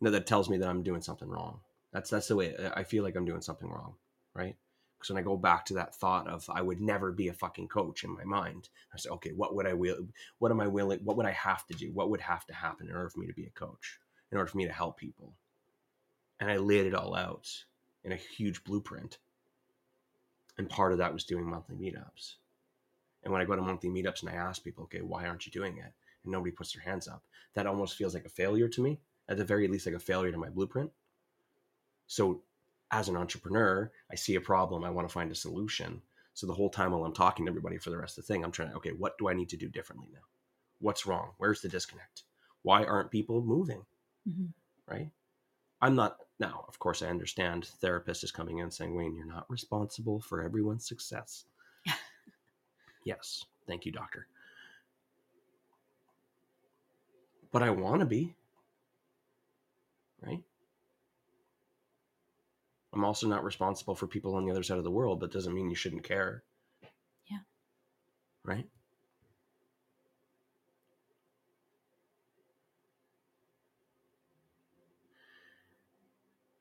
you know that tells me that I'm doing something wrong. That's that's the way I feel like I'm doing something wrong, right? Because when I go back to that thought of I would never be a fucking coach in my mind, I say, okay, what would I will? What am I willing? What would I have to do? What would have to happen in order for me to be a coach? In order for me to help people? And I laid it all out in a huge blueprint. And part of that was doing monthly meetups. And when I go to monthly meetups and I ask people, okay, why aren't you doing it? And nobody puts their hands up, that almost feels like a failure to me. At the very least, like a failure to my blueprint. So as an entrepreneur, I see a problem, I want to find a solution. So the whole time while I'm talking to everybody for the rest of the thing, I'm trying, to, okay, what do I need to do differently now? What's wrong? Where's the disconnect? Why aren't people moving? Mm-hmm. Right? I'm not now, of course, I understand therapist is coming in saying, Wayne, you're not responsible for everyone's success. yes. Thank you, doctor. But I want to be. Right? I'm also not responsible for people on the other side of the world, but doesn't mean you shouldn't care. Yeah. Right?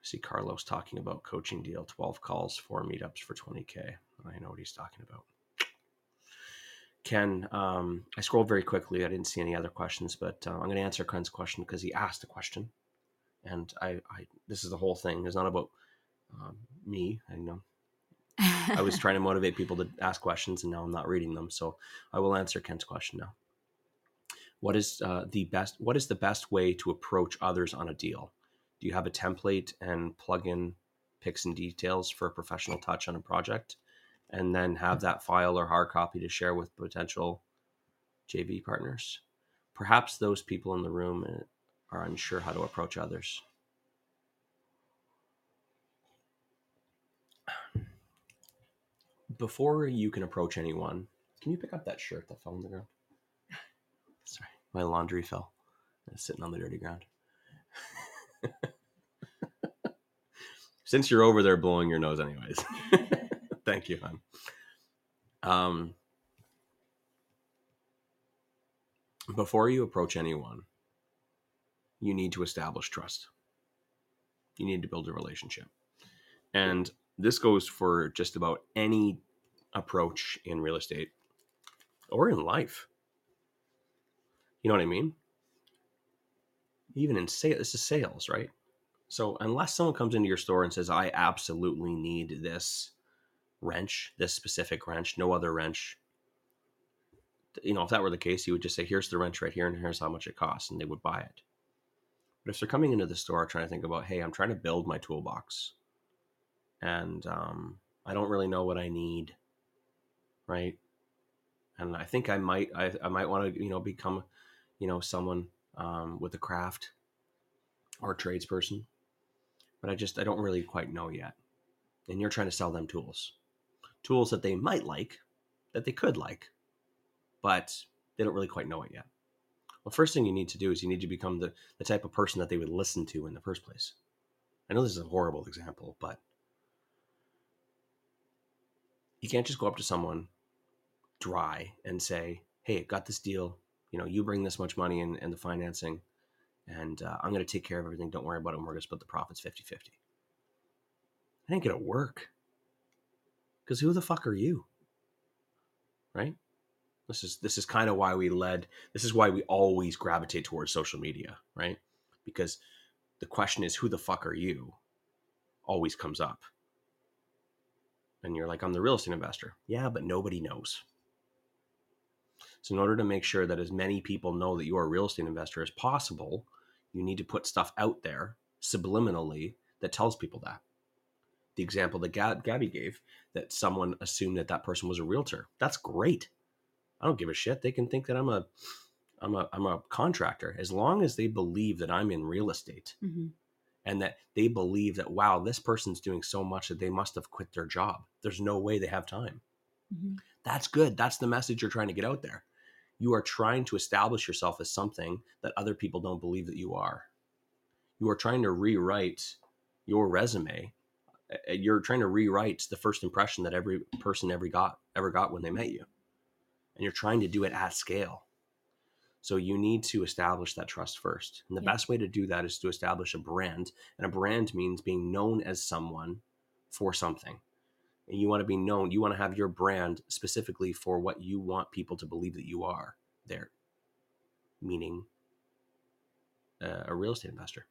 See Carlos talking about coaching deal 12 calls, four meetups for 20K. I know what he's talking about. Ken, um, I scrolled very quickly. I didn't see any other questions, but uh, I'm going to answer Ken's question because he asked a question. And I, I, this is the whole thing. It's not about um, me. I know I was trying to motivate people to ask questions, and now I'm not reading them. So I will answer Ken's question now. What is uh, the best? What is the best way to approach others on a deal? Do you have a template and plug in picks and details for a professional touch on a project, and then have that file or hard copy to share with potential JV partners? Perhaps those people in the room uh, are unsure how to approach others. before you can approach anyone, can you pick up that shirt that fell on the ground? Sorry, my laundry fell. It's sitting on the dirty ground. Since you're over there blowing your nose, anyways. Thank you, hon. Um, before you approach anyone, you need to establish trust. You need to build a relationship. And this goes for just about any approach in real estate or in life. You know what I mean? Even in sales, this is sales, right? So unless someone comes into your store and says, "I absolutely need this wrench, this specific wrench, no other wrench," you know, if that were the case, you would just say, "Here's the wrench right here, and here's how much it costs," and they would buy it. But if they're coming into the store trying to think about, "Hey, I'm trying to build my toolbox," and um, I don't really know what I need right? And I think I might I, I might want to you know become you know someone um, with a craft or a tradesperson, but I just I don't really quite know yet. And you're trying to sell them tools, tools that they might like, that they could like, but they don't really quite know it yet. Well, first thing you need to do is you need to become the, the type of person that they would listen to in the first place. I know this is a horrible example, but you can't just go up to someone dry and say, "Hey, got this deal. You know, you bring this much money in and the financing, and uh, I'm going to take care of everything. Don't worry about it. And we're going to split the profits 50 50. I ain't going to work. Because who the fuck are you? Right? This is this is kind of why we led. This is why we always gravitate towards social media, right? Because the question is, who the fuck are you? Always comes up. And you're like, I'm the real estate investor. Yeah, but nobody knows. So, in order to make sure that as many people know that you are a real estate investor as possible, you need to put stuff out there subliminally that tells people that. The example that Gab- Gabby gave that someone assumed that that person was a realtor. That's great. I don't give a shit. They can think that I'm a I'm a I'm a contractor as long as they believe that I'm in real estate hmm and that they believe that wow, this person's doing so much that they must have quit their job. There's no way they have time. hmm That's good. That's the message you're trying to get out there. You are trying to establish yourself as something that other people don't believe that you are. You are trying to rewrite your resume. You're trying to rewrite the first impression that every person ever got ever got when they met you. And you're trying to do it at scale. So you need to establish that trust first. And the Yeah. best way to do that is to establish a brand. And a brand means being known as someone for something and you want to be known you want to have your brand specifically for what you want people to believe that you are there. Meaning uh, a real estate investor.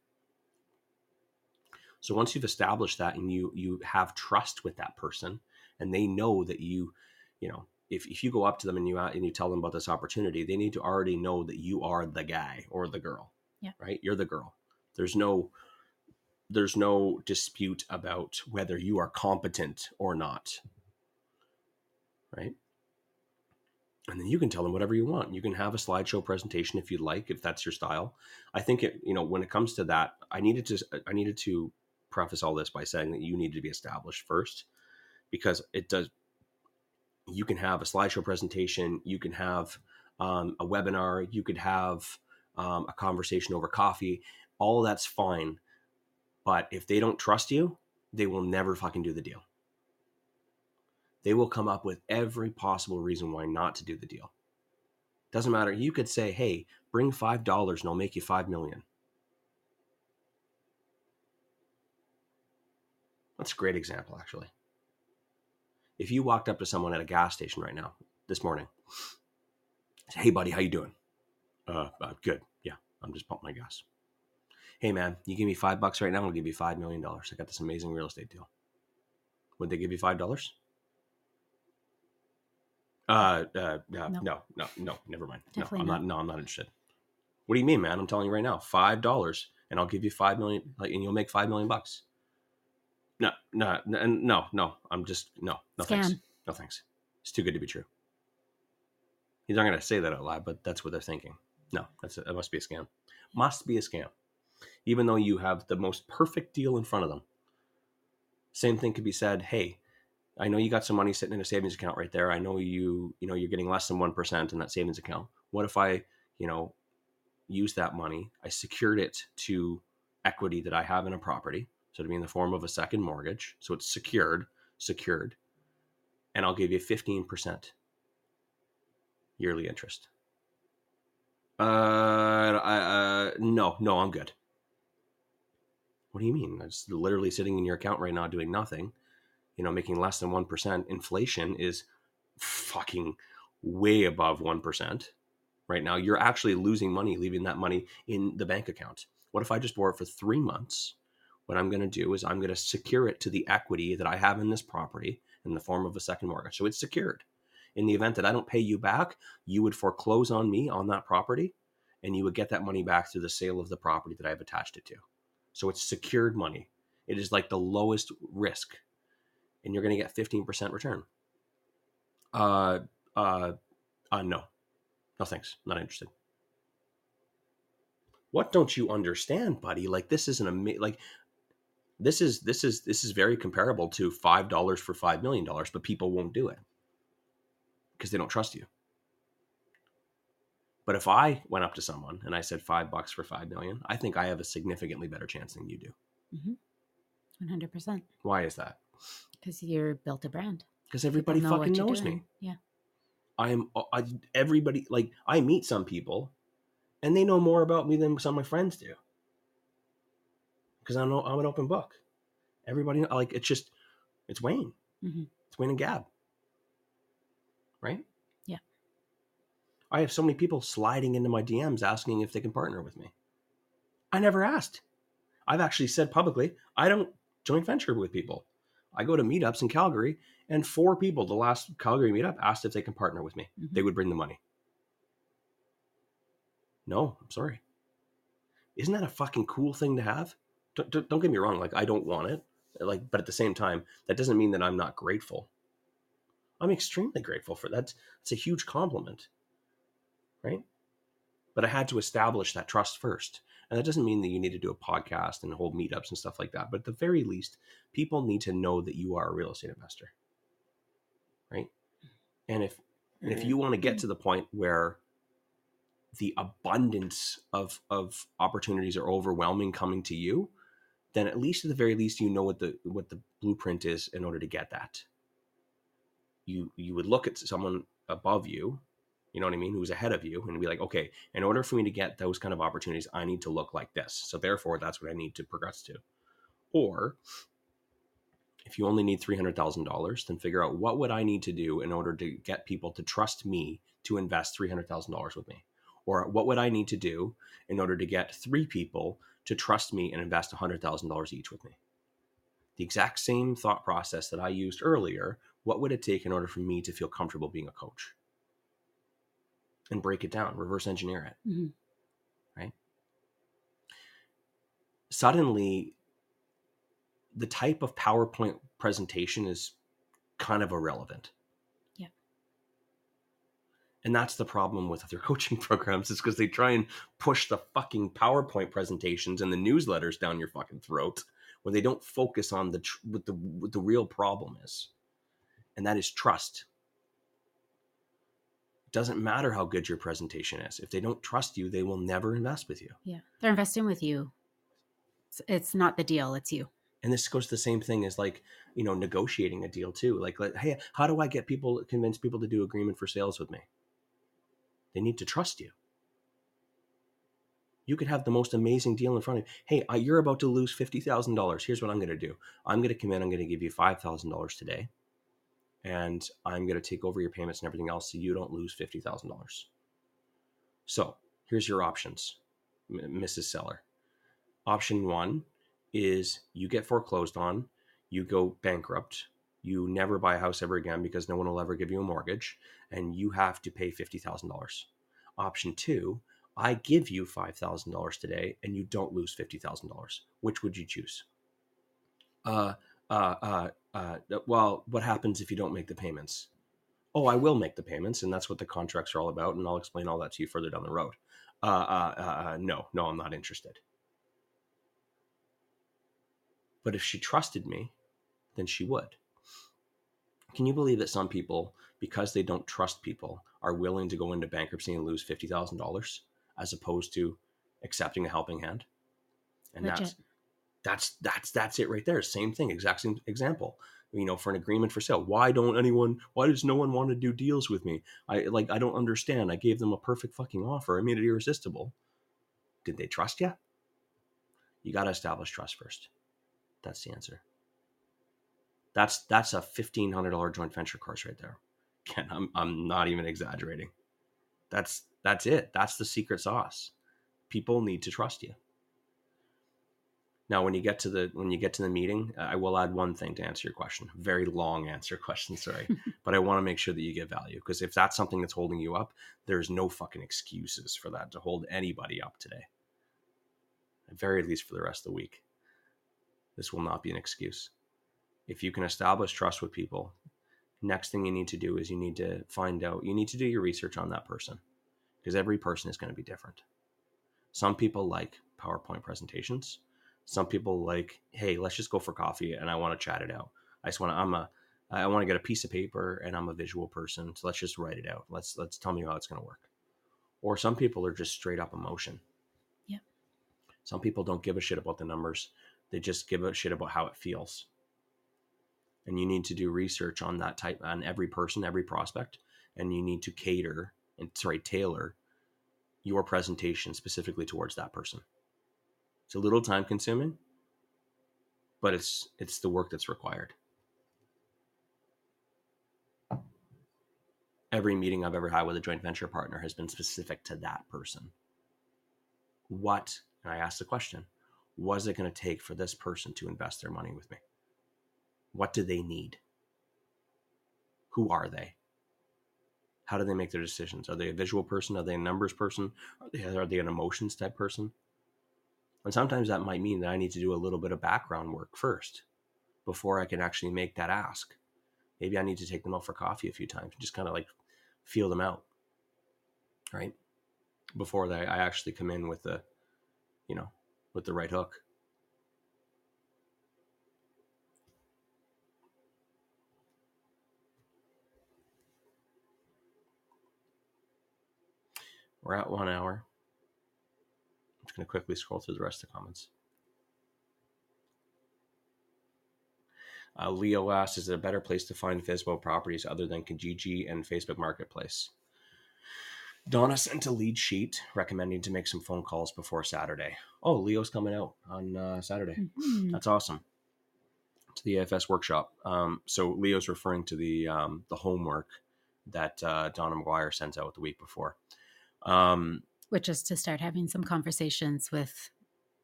So once you've established that and you you have trust with that person and they know that you you know if, if you go up to them and you and you tell them about this opportunity they need to already know that you are the guy or the girl Yeah. right? You're the girl. There's no there's no dispute about whether you are competent or not right? And then you can tell them whatever you want. You can have a slideshow presentation if you'd like if that's your style. I think it you know when it comes to that i needed to i needed to preface all this by saying that you need to be established first because it does you can have a slideshow presentation you can have um, a webinar you could have um, a conversation over coffee. All that's fine but if they don't trust you they will never fucking do the deal. They will come up with every possible reason why not to do the deal. Doesn't matter. You could say hey bring five dollars and i'll make you five million. That's a great example actually. If you walked up to someone at a gas station right now this morning say, hey buddy how you doing? Uh, uh good. Yeah i'm just pumping my gas hey man you give me five bucks right now i'll give you five million dollars. I got this amazing real estate deal. Would they give you five dollars? Uh, uh, No. no. no no never mind. Definitely no i'm not. no i'm not interested. What do you mean man? I'm telling you right now five dollars and i'll give you five million like and you'll make five million bucks. No no no no no i'm just no no thanks. No thanks. It's too good to be true. He's not going to say that out loud but that's what they're thinking. No that's that must be a scam. Must be a scam even though you have the most perfect deal in front of them. Same thing could be said hey i know you got some money sitting in a savings account right there. I know you you know you're getting less than 1% in that savings account. What if i you know use that money? I secured it to equity that i have in a property so to be in the form of a second mortgage. So it's secured secured and i'll give you 15% yearly interest. Uh, I, uh no no i'm good what do you mean? It's literally sitting in your account right now doing nothing. You know making less than 1% inflation is fucking way above 1% right now. You're actually losing money leaving that money in the bank account. What if i just borrow it for three months? What i'm going to do is i'm going to secure it to the equity that i have in this property in the form of a second mortgage. So it's secured. In the event that i don't pay you back you would foreclose on me on that property and you would get that money back through the sale of the property that i've attached it to so it's secured money. It is like the lowest risk and you're going to get 15% return. Uh uh uh no. No thanks. Not interested. What don't you understand buddy? Like this is an ama- like this is this is this is very comparable to five dollars for five million dollars but people won't do it because they don't trust you but if i went up to someone and i said five bucks for five million i think i have a significantly better chance than you do 100%. why is that Because you're built a brand. because everybody know fucking knows me. Yeah. I'm I, everybody like I meet some people and they know more about me than some of my friends do. Because I know I'm an open book. Everybody like it's just it's Wayne. Mhm. It's Wayne and Gab. Right? I have so many people sliding into my DMs asking if they can partner with me. I never asked. I've actually said publicly, I don't joint venture with people. I go to meetups in Calgary, and four people, the last Calgary meetup, asked if they can partner with me. Mhm. They would bring the money. No, I'm sorry. Isn't that a fucking cool thing to have? Don't, don't, don't get me wrong. Like, I don't want it. Like, but at the same time, that doesn't mean that I'm not grateful. I'm extremely grateful for that. It's a huge compliment, right? But I had to establish that trust first. And that doesn't mean that you need to do a podcast and hold meetups and stuff like that. But at the very least, people need to know that you are a real estate investor, right? And if and if mm-hmm. you want to get mm-hmm. to the point where the abundance of of opportunities are overwhelming coming to you, then at least at the very least you know what the what the blueprint is in order to get that. You you would look at someone above you, you know what I mean, who's ahead of you, and be like, okay, in order for me to get those kind of opportunities, I need to look like this. So therefore, that's what I need to progress to. Or if you only need $300,000, then figure out what would I need to do in order to get people to trust me to invest $300,000 with me? Or what would I need to do in order to get three people to trust me and invest $100,000 each with me? The exact same thought process that I used earlier. What would it take in order for me to feel comfortable being a coach? And break it down, reverse engineer it. Mm-hmm. Right? Suddenly, the type of PowerPoint presentation is kind of irrelevant. Yeah. And that's the problem with other coaching programs is because they try and push the fucking PowerPoint presentations and the newsletters down your fucking throat where they don't focus on the tr- what the what the real problem is. And that is trust. Doesn't matter how good your presentation is. If they don't trust you, they will never invest with you. Yeah. They're investing with you. It's, it's not the deal, it's you and this goes to the same thing as like you know negotiating a deal too like, like hey how do i get people convince people to do agreement for sales with me they need to trust you you could have the most amazing deal in front of you hey you're about to lose $50000 here's what i'm going to do i'm going to come in i'm going to give you $5000 today and i'm going to take over your payments and everything else so you don't lose $50000 so here's your options mrs seller option one is you get foreclosed on, you go bankrupt, you never buy a house ever again because no one will ever give you a mortgage, and you have to pay $50,000. Option two, I give you $5,000 today and you don't lose $50,000. Which would you choose? Uh, uh, uh, uh, well, what happens if you don't make the payments? Oh, I will make the payments, and that's what the contracts are all about, and I'll explain all that to you further down the road. Uh, uh, uh, uh no, no, I'm not interested. But if she trusted me, then she would. Can you believe that some people, because they don't trust people, are willing to go into bankruptcy and lose $50,000 as opposed to accepting a helping hand? And Legit. that's that's that's that's it right there. Same thing, exact same example. You know, for an agreement for sale. Why don't anyone why does no one want to do deals with me? I like I don't understand. I gave them a perfect fucking offer. I made it irresistible. Did they trust you? You got to establish trust first. That's the answer. That's that's a fifteen hundred dollar joint venture course right there. Again, I'm I'm not even exaggerating. That's that's it. That's the secret sauce. People need to trust you. Now, when you get to the when you get to the meeting, uh, I will add one thing to answer your question. Very long answer question, sorry, but I want to make sure that you get value because if that's something that's holding you up, there's no fucking excuses for that to hold anybody up today. At very least for the rest of the week. This will not be an excuse. If you can establish trust with people, next thing you need to do is you need to find out, you need to do your research on that person because every person is going to be different. Some people like PowerPoint presentations. Some people like, hey, let's just go for coffee and I want to chat it out. I just want to, I'm a, I want to get a piece of paper and I'm a visual person. So let's just write it out. Let's, let's tell me how it's going to work. Or some people are just straight up emotion. Yeah. Some people don't give a shit about the numbers. They just give a shit about how it feels. And you need to do research on that type on every person, every prospect, and you need to cater and sorry, tailor your presentation specifically towards that person. It's a little time consuming, but it's it's the work that's required. Every meeting I've ever had with a joint venture partner has been specific to that person. What, and I asked the question, was it going to take for this person to invest their money with me? What do they need? Who are they? How do they make their decisions? Are they a visual person? Are they a numbers person? Are they, are they an emotions type person? And sometimes that might mean that I need to do a little bit of background work first before I can actually make that ask. Maybe I need to take them out for coffee a few times and just kind of like feel them out, right? Before they, I actually come in with the, you know, with the right hook. We're at one hour. Just going to quickly scroll through the rest of the comments. Uh, Leo asks, is it a better place to find physical properties other than Kijiji and Facebook Marketplace? Donna sent a lead sheet recommending to make some phone calls before Saturday. Oh, Leo's coming out on uh, Saturday. Mhm. That's awesome. To the AFS workshop. Um, so Leo's referring to the um, the homework that uh, Donna McGuire sends out the week before. Um, Which is to start having some conversations with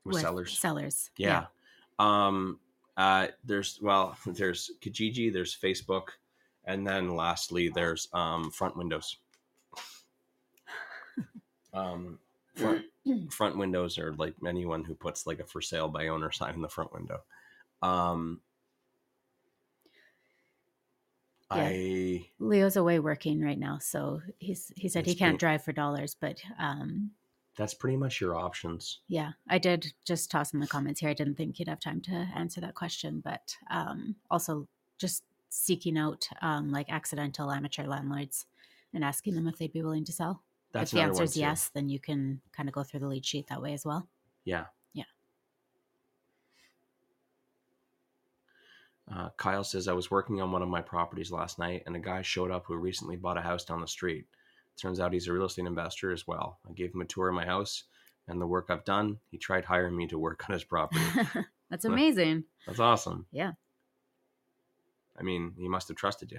with, sellers. Sellers. Yeah. Um, uh, there's well, there's Kijiji, there's Facebook, and then lastly, there's um, front windows. Um, front, front windows are like anyone who puts like a for sale by owner sign in the front window. Um, Yeah. I Leo's away working right now, so he's he said he can't pretty- drive for dollars, but um that's pretty much your options. yeah, I did just toss in the comments here. I didn't think he'd have time to answer that question, but um also just seeking out um like accidental amateur landlords and asking them if they'd be willing to sell. That's if the answer is yes, then you can kind of go through the lead sheet that way as well. Yeah. Uh, Kyle says, I was working on one of my properties last night and a guy showed up who recently bought a house down the street. Turns out he's a real estate investor as well. I gave him a tour of my house and the work I've done. He tried hiring me to work on his property. That's amazing. That's awesome. Yeah. I mean, he must have trusted you.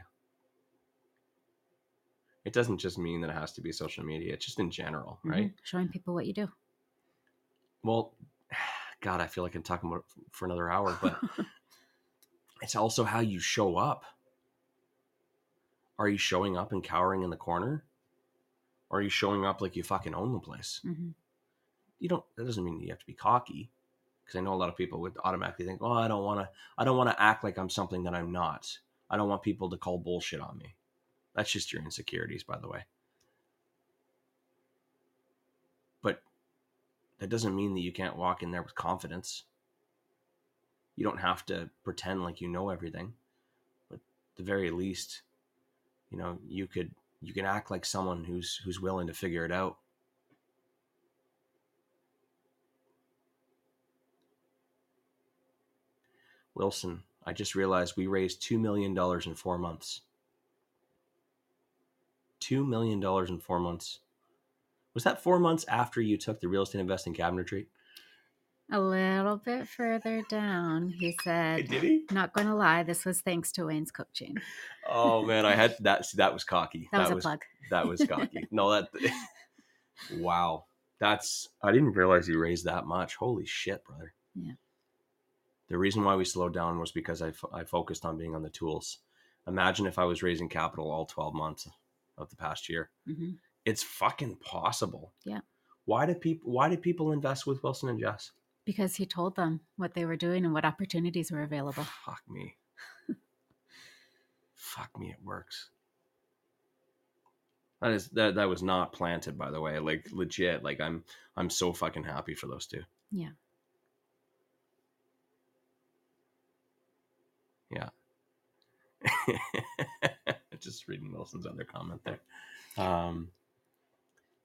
It doesn't just mean that it has to be social media, it's just in general, right? Mhm. Showing people what you do. Well, God, I feel like I'm talking about for another hour, but it's also how you show up. Are you showing up and cowering in the corner? Or are you showing up like you fucking own the place? hmm You don't that doesn't mean you have to be cocky. Because I know a lot of people would automatically think, Oh, I don't wanna I don't wanna act like I'm something that I'm not. I don't want people to call bullshit on me. That's just your insecurities, by the way. But that doesn't mean that you can't walk in there with confidence. You don't have to pretend like you know everything. But at the very least, you know, you could you can act like someone who's who's willing to figure it out. Wilson, I just realized we raised $2 million in four months. $2 million in four months. Was that four months after you took the real estate investing cabinet retreat? A little bit further down, he said, he? Not going to lie, this was thanks to Wayne's coaching. Oh man, I had that. see, That was cocky. That was a plug. That was cocky. no, that. wow, that's. I didn't realize you raised that much. Holy shit, brother. Yeah. The reason why we slowed down was because I, focused on being on the tools. Imagine if I was raising capital all 12 months of the past year. hmm It's fucking possible. Yeah. Why did people Why did people invest with Wilson and Jess? Because he told them what they were doing and what opportunities were available. Fuck me. Fuck me, it works. That is that that was not planted, by the way. Like legit. Like I'm I'm so fucking happy for those two. Yeah. Yeah. just reading Wilson's other comment there. Um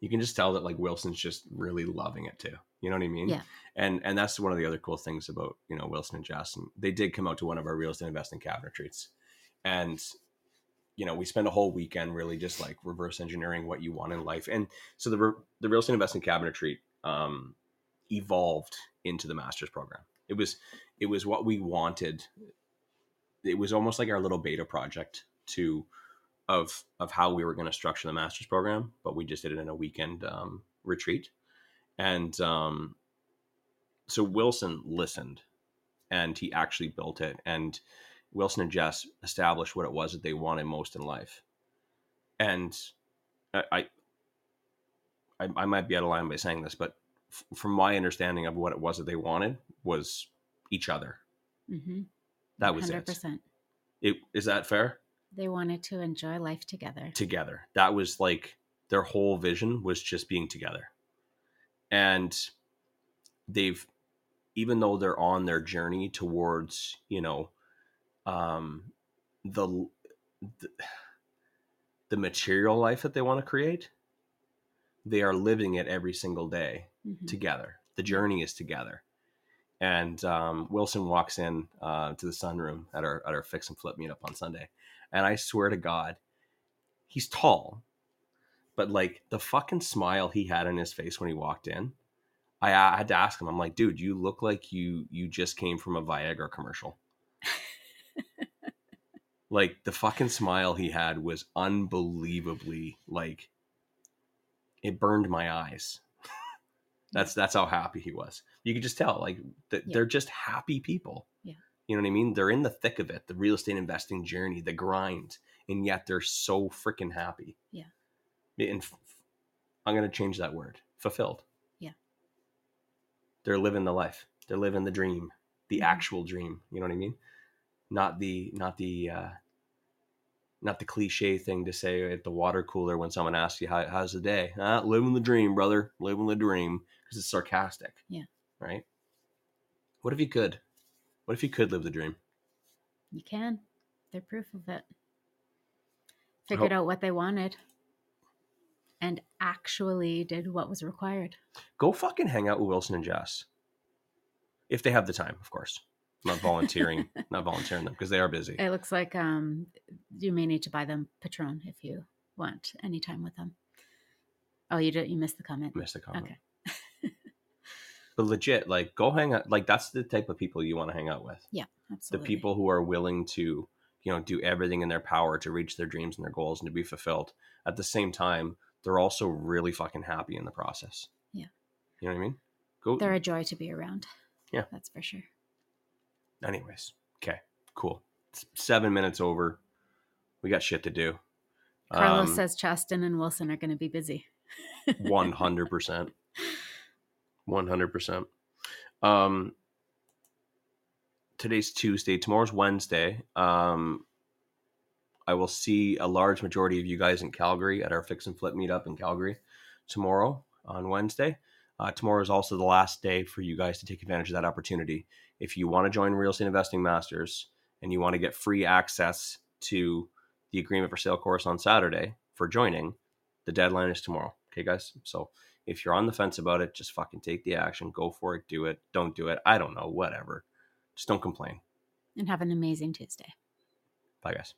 you can just tell that like Wilson's just really loving it too. You know what I mean? Yeah. And and that's one of the other cool things about, you know, Wilson and. And they did come out to one of our real estate investing cabinet retreats. And you know, we spent a whole weekend really just like reverse engineering what you want in life. And so the re- the real estate investing cabinet retreat um evolved into the master's program. It was it was what we wanted. It was almost like our little beta project to of of how we were going to structure the master's program, but we just did it in a weekend um, retreat. And um, so Wilson listened, and he actually built it. And Wilson and Jess established what it was that they wanted most in life. And I, I, I, might be out of line by saying this, but f- from my understanding of what it was that they wanted was each other. Mm-hmm. That was 100%. it. It is that fair? They wanted to enjoy life together. Together. That was like their whole vision was just being together. And they've even though they're on their journey towards, you know, um the the, the material life that they want to create, they are living it every single day Mhm. together. The journey is together. And um, Wilson walks in uh, to the sunroom at our at our fix and flip meetup on Sunday, and I swear to God, he's tall, but like the fucking smile he had on his face when he walked in, I, I had to ask him. I'm like, dude, you look like you you just came from a Viagra commercial. like the fucking smile he had was unbelievably like it burned my eyes. that's that's how happy he was. You could just tell, like th- Yeah. they're just happy people. You know what I mean? They're in the thick of it, the real estate investing journey, the grind, and yet they're so freaking happy. Yeah. And f- I'm gonna change that word. Fulfilled. Yeah. They're living the life. They're living the dream, the Mhm. actual dream. You know what I mean? Not the not the uh not the cliche thing to say at the water cooler when someone asks you how, how's the day uh, living the dream brother living the dream because it's sarcastic Yeah. right what if you could what if you could live the dream You can. They're proof of it. Figured out what they wanted and actually did what was required. go fucking hang out with wilson and jess if they have the time of course I'm not volunteering not volunteering them because they are busy It looks like um, you may need to buy them Patron if you want any time with them. Oh, you did. You missed the comment. missed the comment Okay. But legit like go hang out like that's the type of people you want to hang out with Yeah, the people who are willing to you know do everything in their power to reach their dreams and their goals and to be fulfilled at the same time they're also really fucking happy in the process Yeah. you know what i mean go They're a joy to be around. Yeah. that's for sure. anyways okay cool it's seven minutes over we got shit to do Carlos Um, says Chaston and Wilson are going to be busy. 100% 100% um today's tuesday. Tomorrow's wednesday. Um i will see a large majority of you guys in calgary at our fix and flip meetup in calgary tomorrow on wednesday. Uh, tomorrow is also the last day for you guys to take advantage of that opportunity. If you want to join real estate investing masters and you want to get free access to the agreement for sale course on saturday for joining the deadline is tomorrow. Okay, guys. So if you're on the fence about it, just fucking take the action. Go for it. Do it. Don't do it. I don't know. Whatever. Just don't complain. And have an amazing Tuesday. Bye, guys.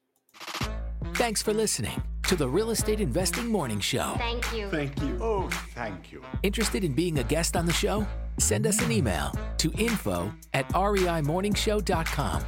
Thanks for listening to the Real Estate Investing Morning Show. Thank you. Thank you. Oh, thank you. Interested in being a guest on the show? Send us an email to info at reimorningshow.com.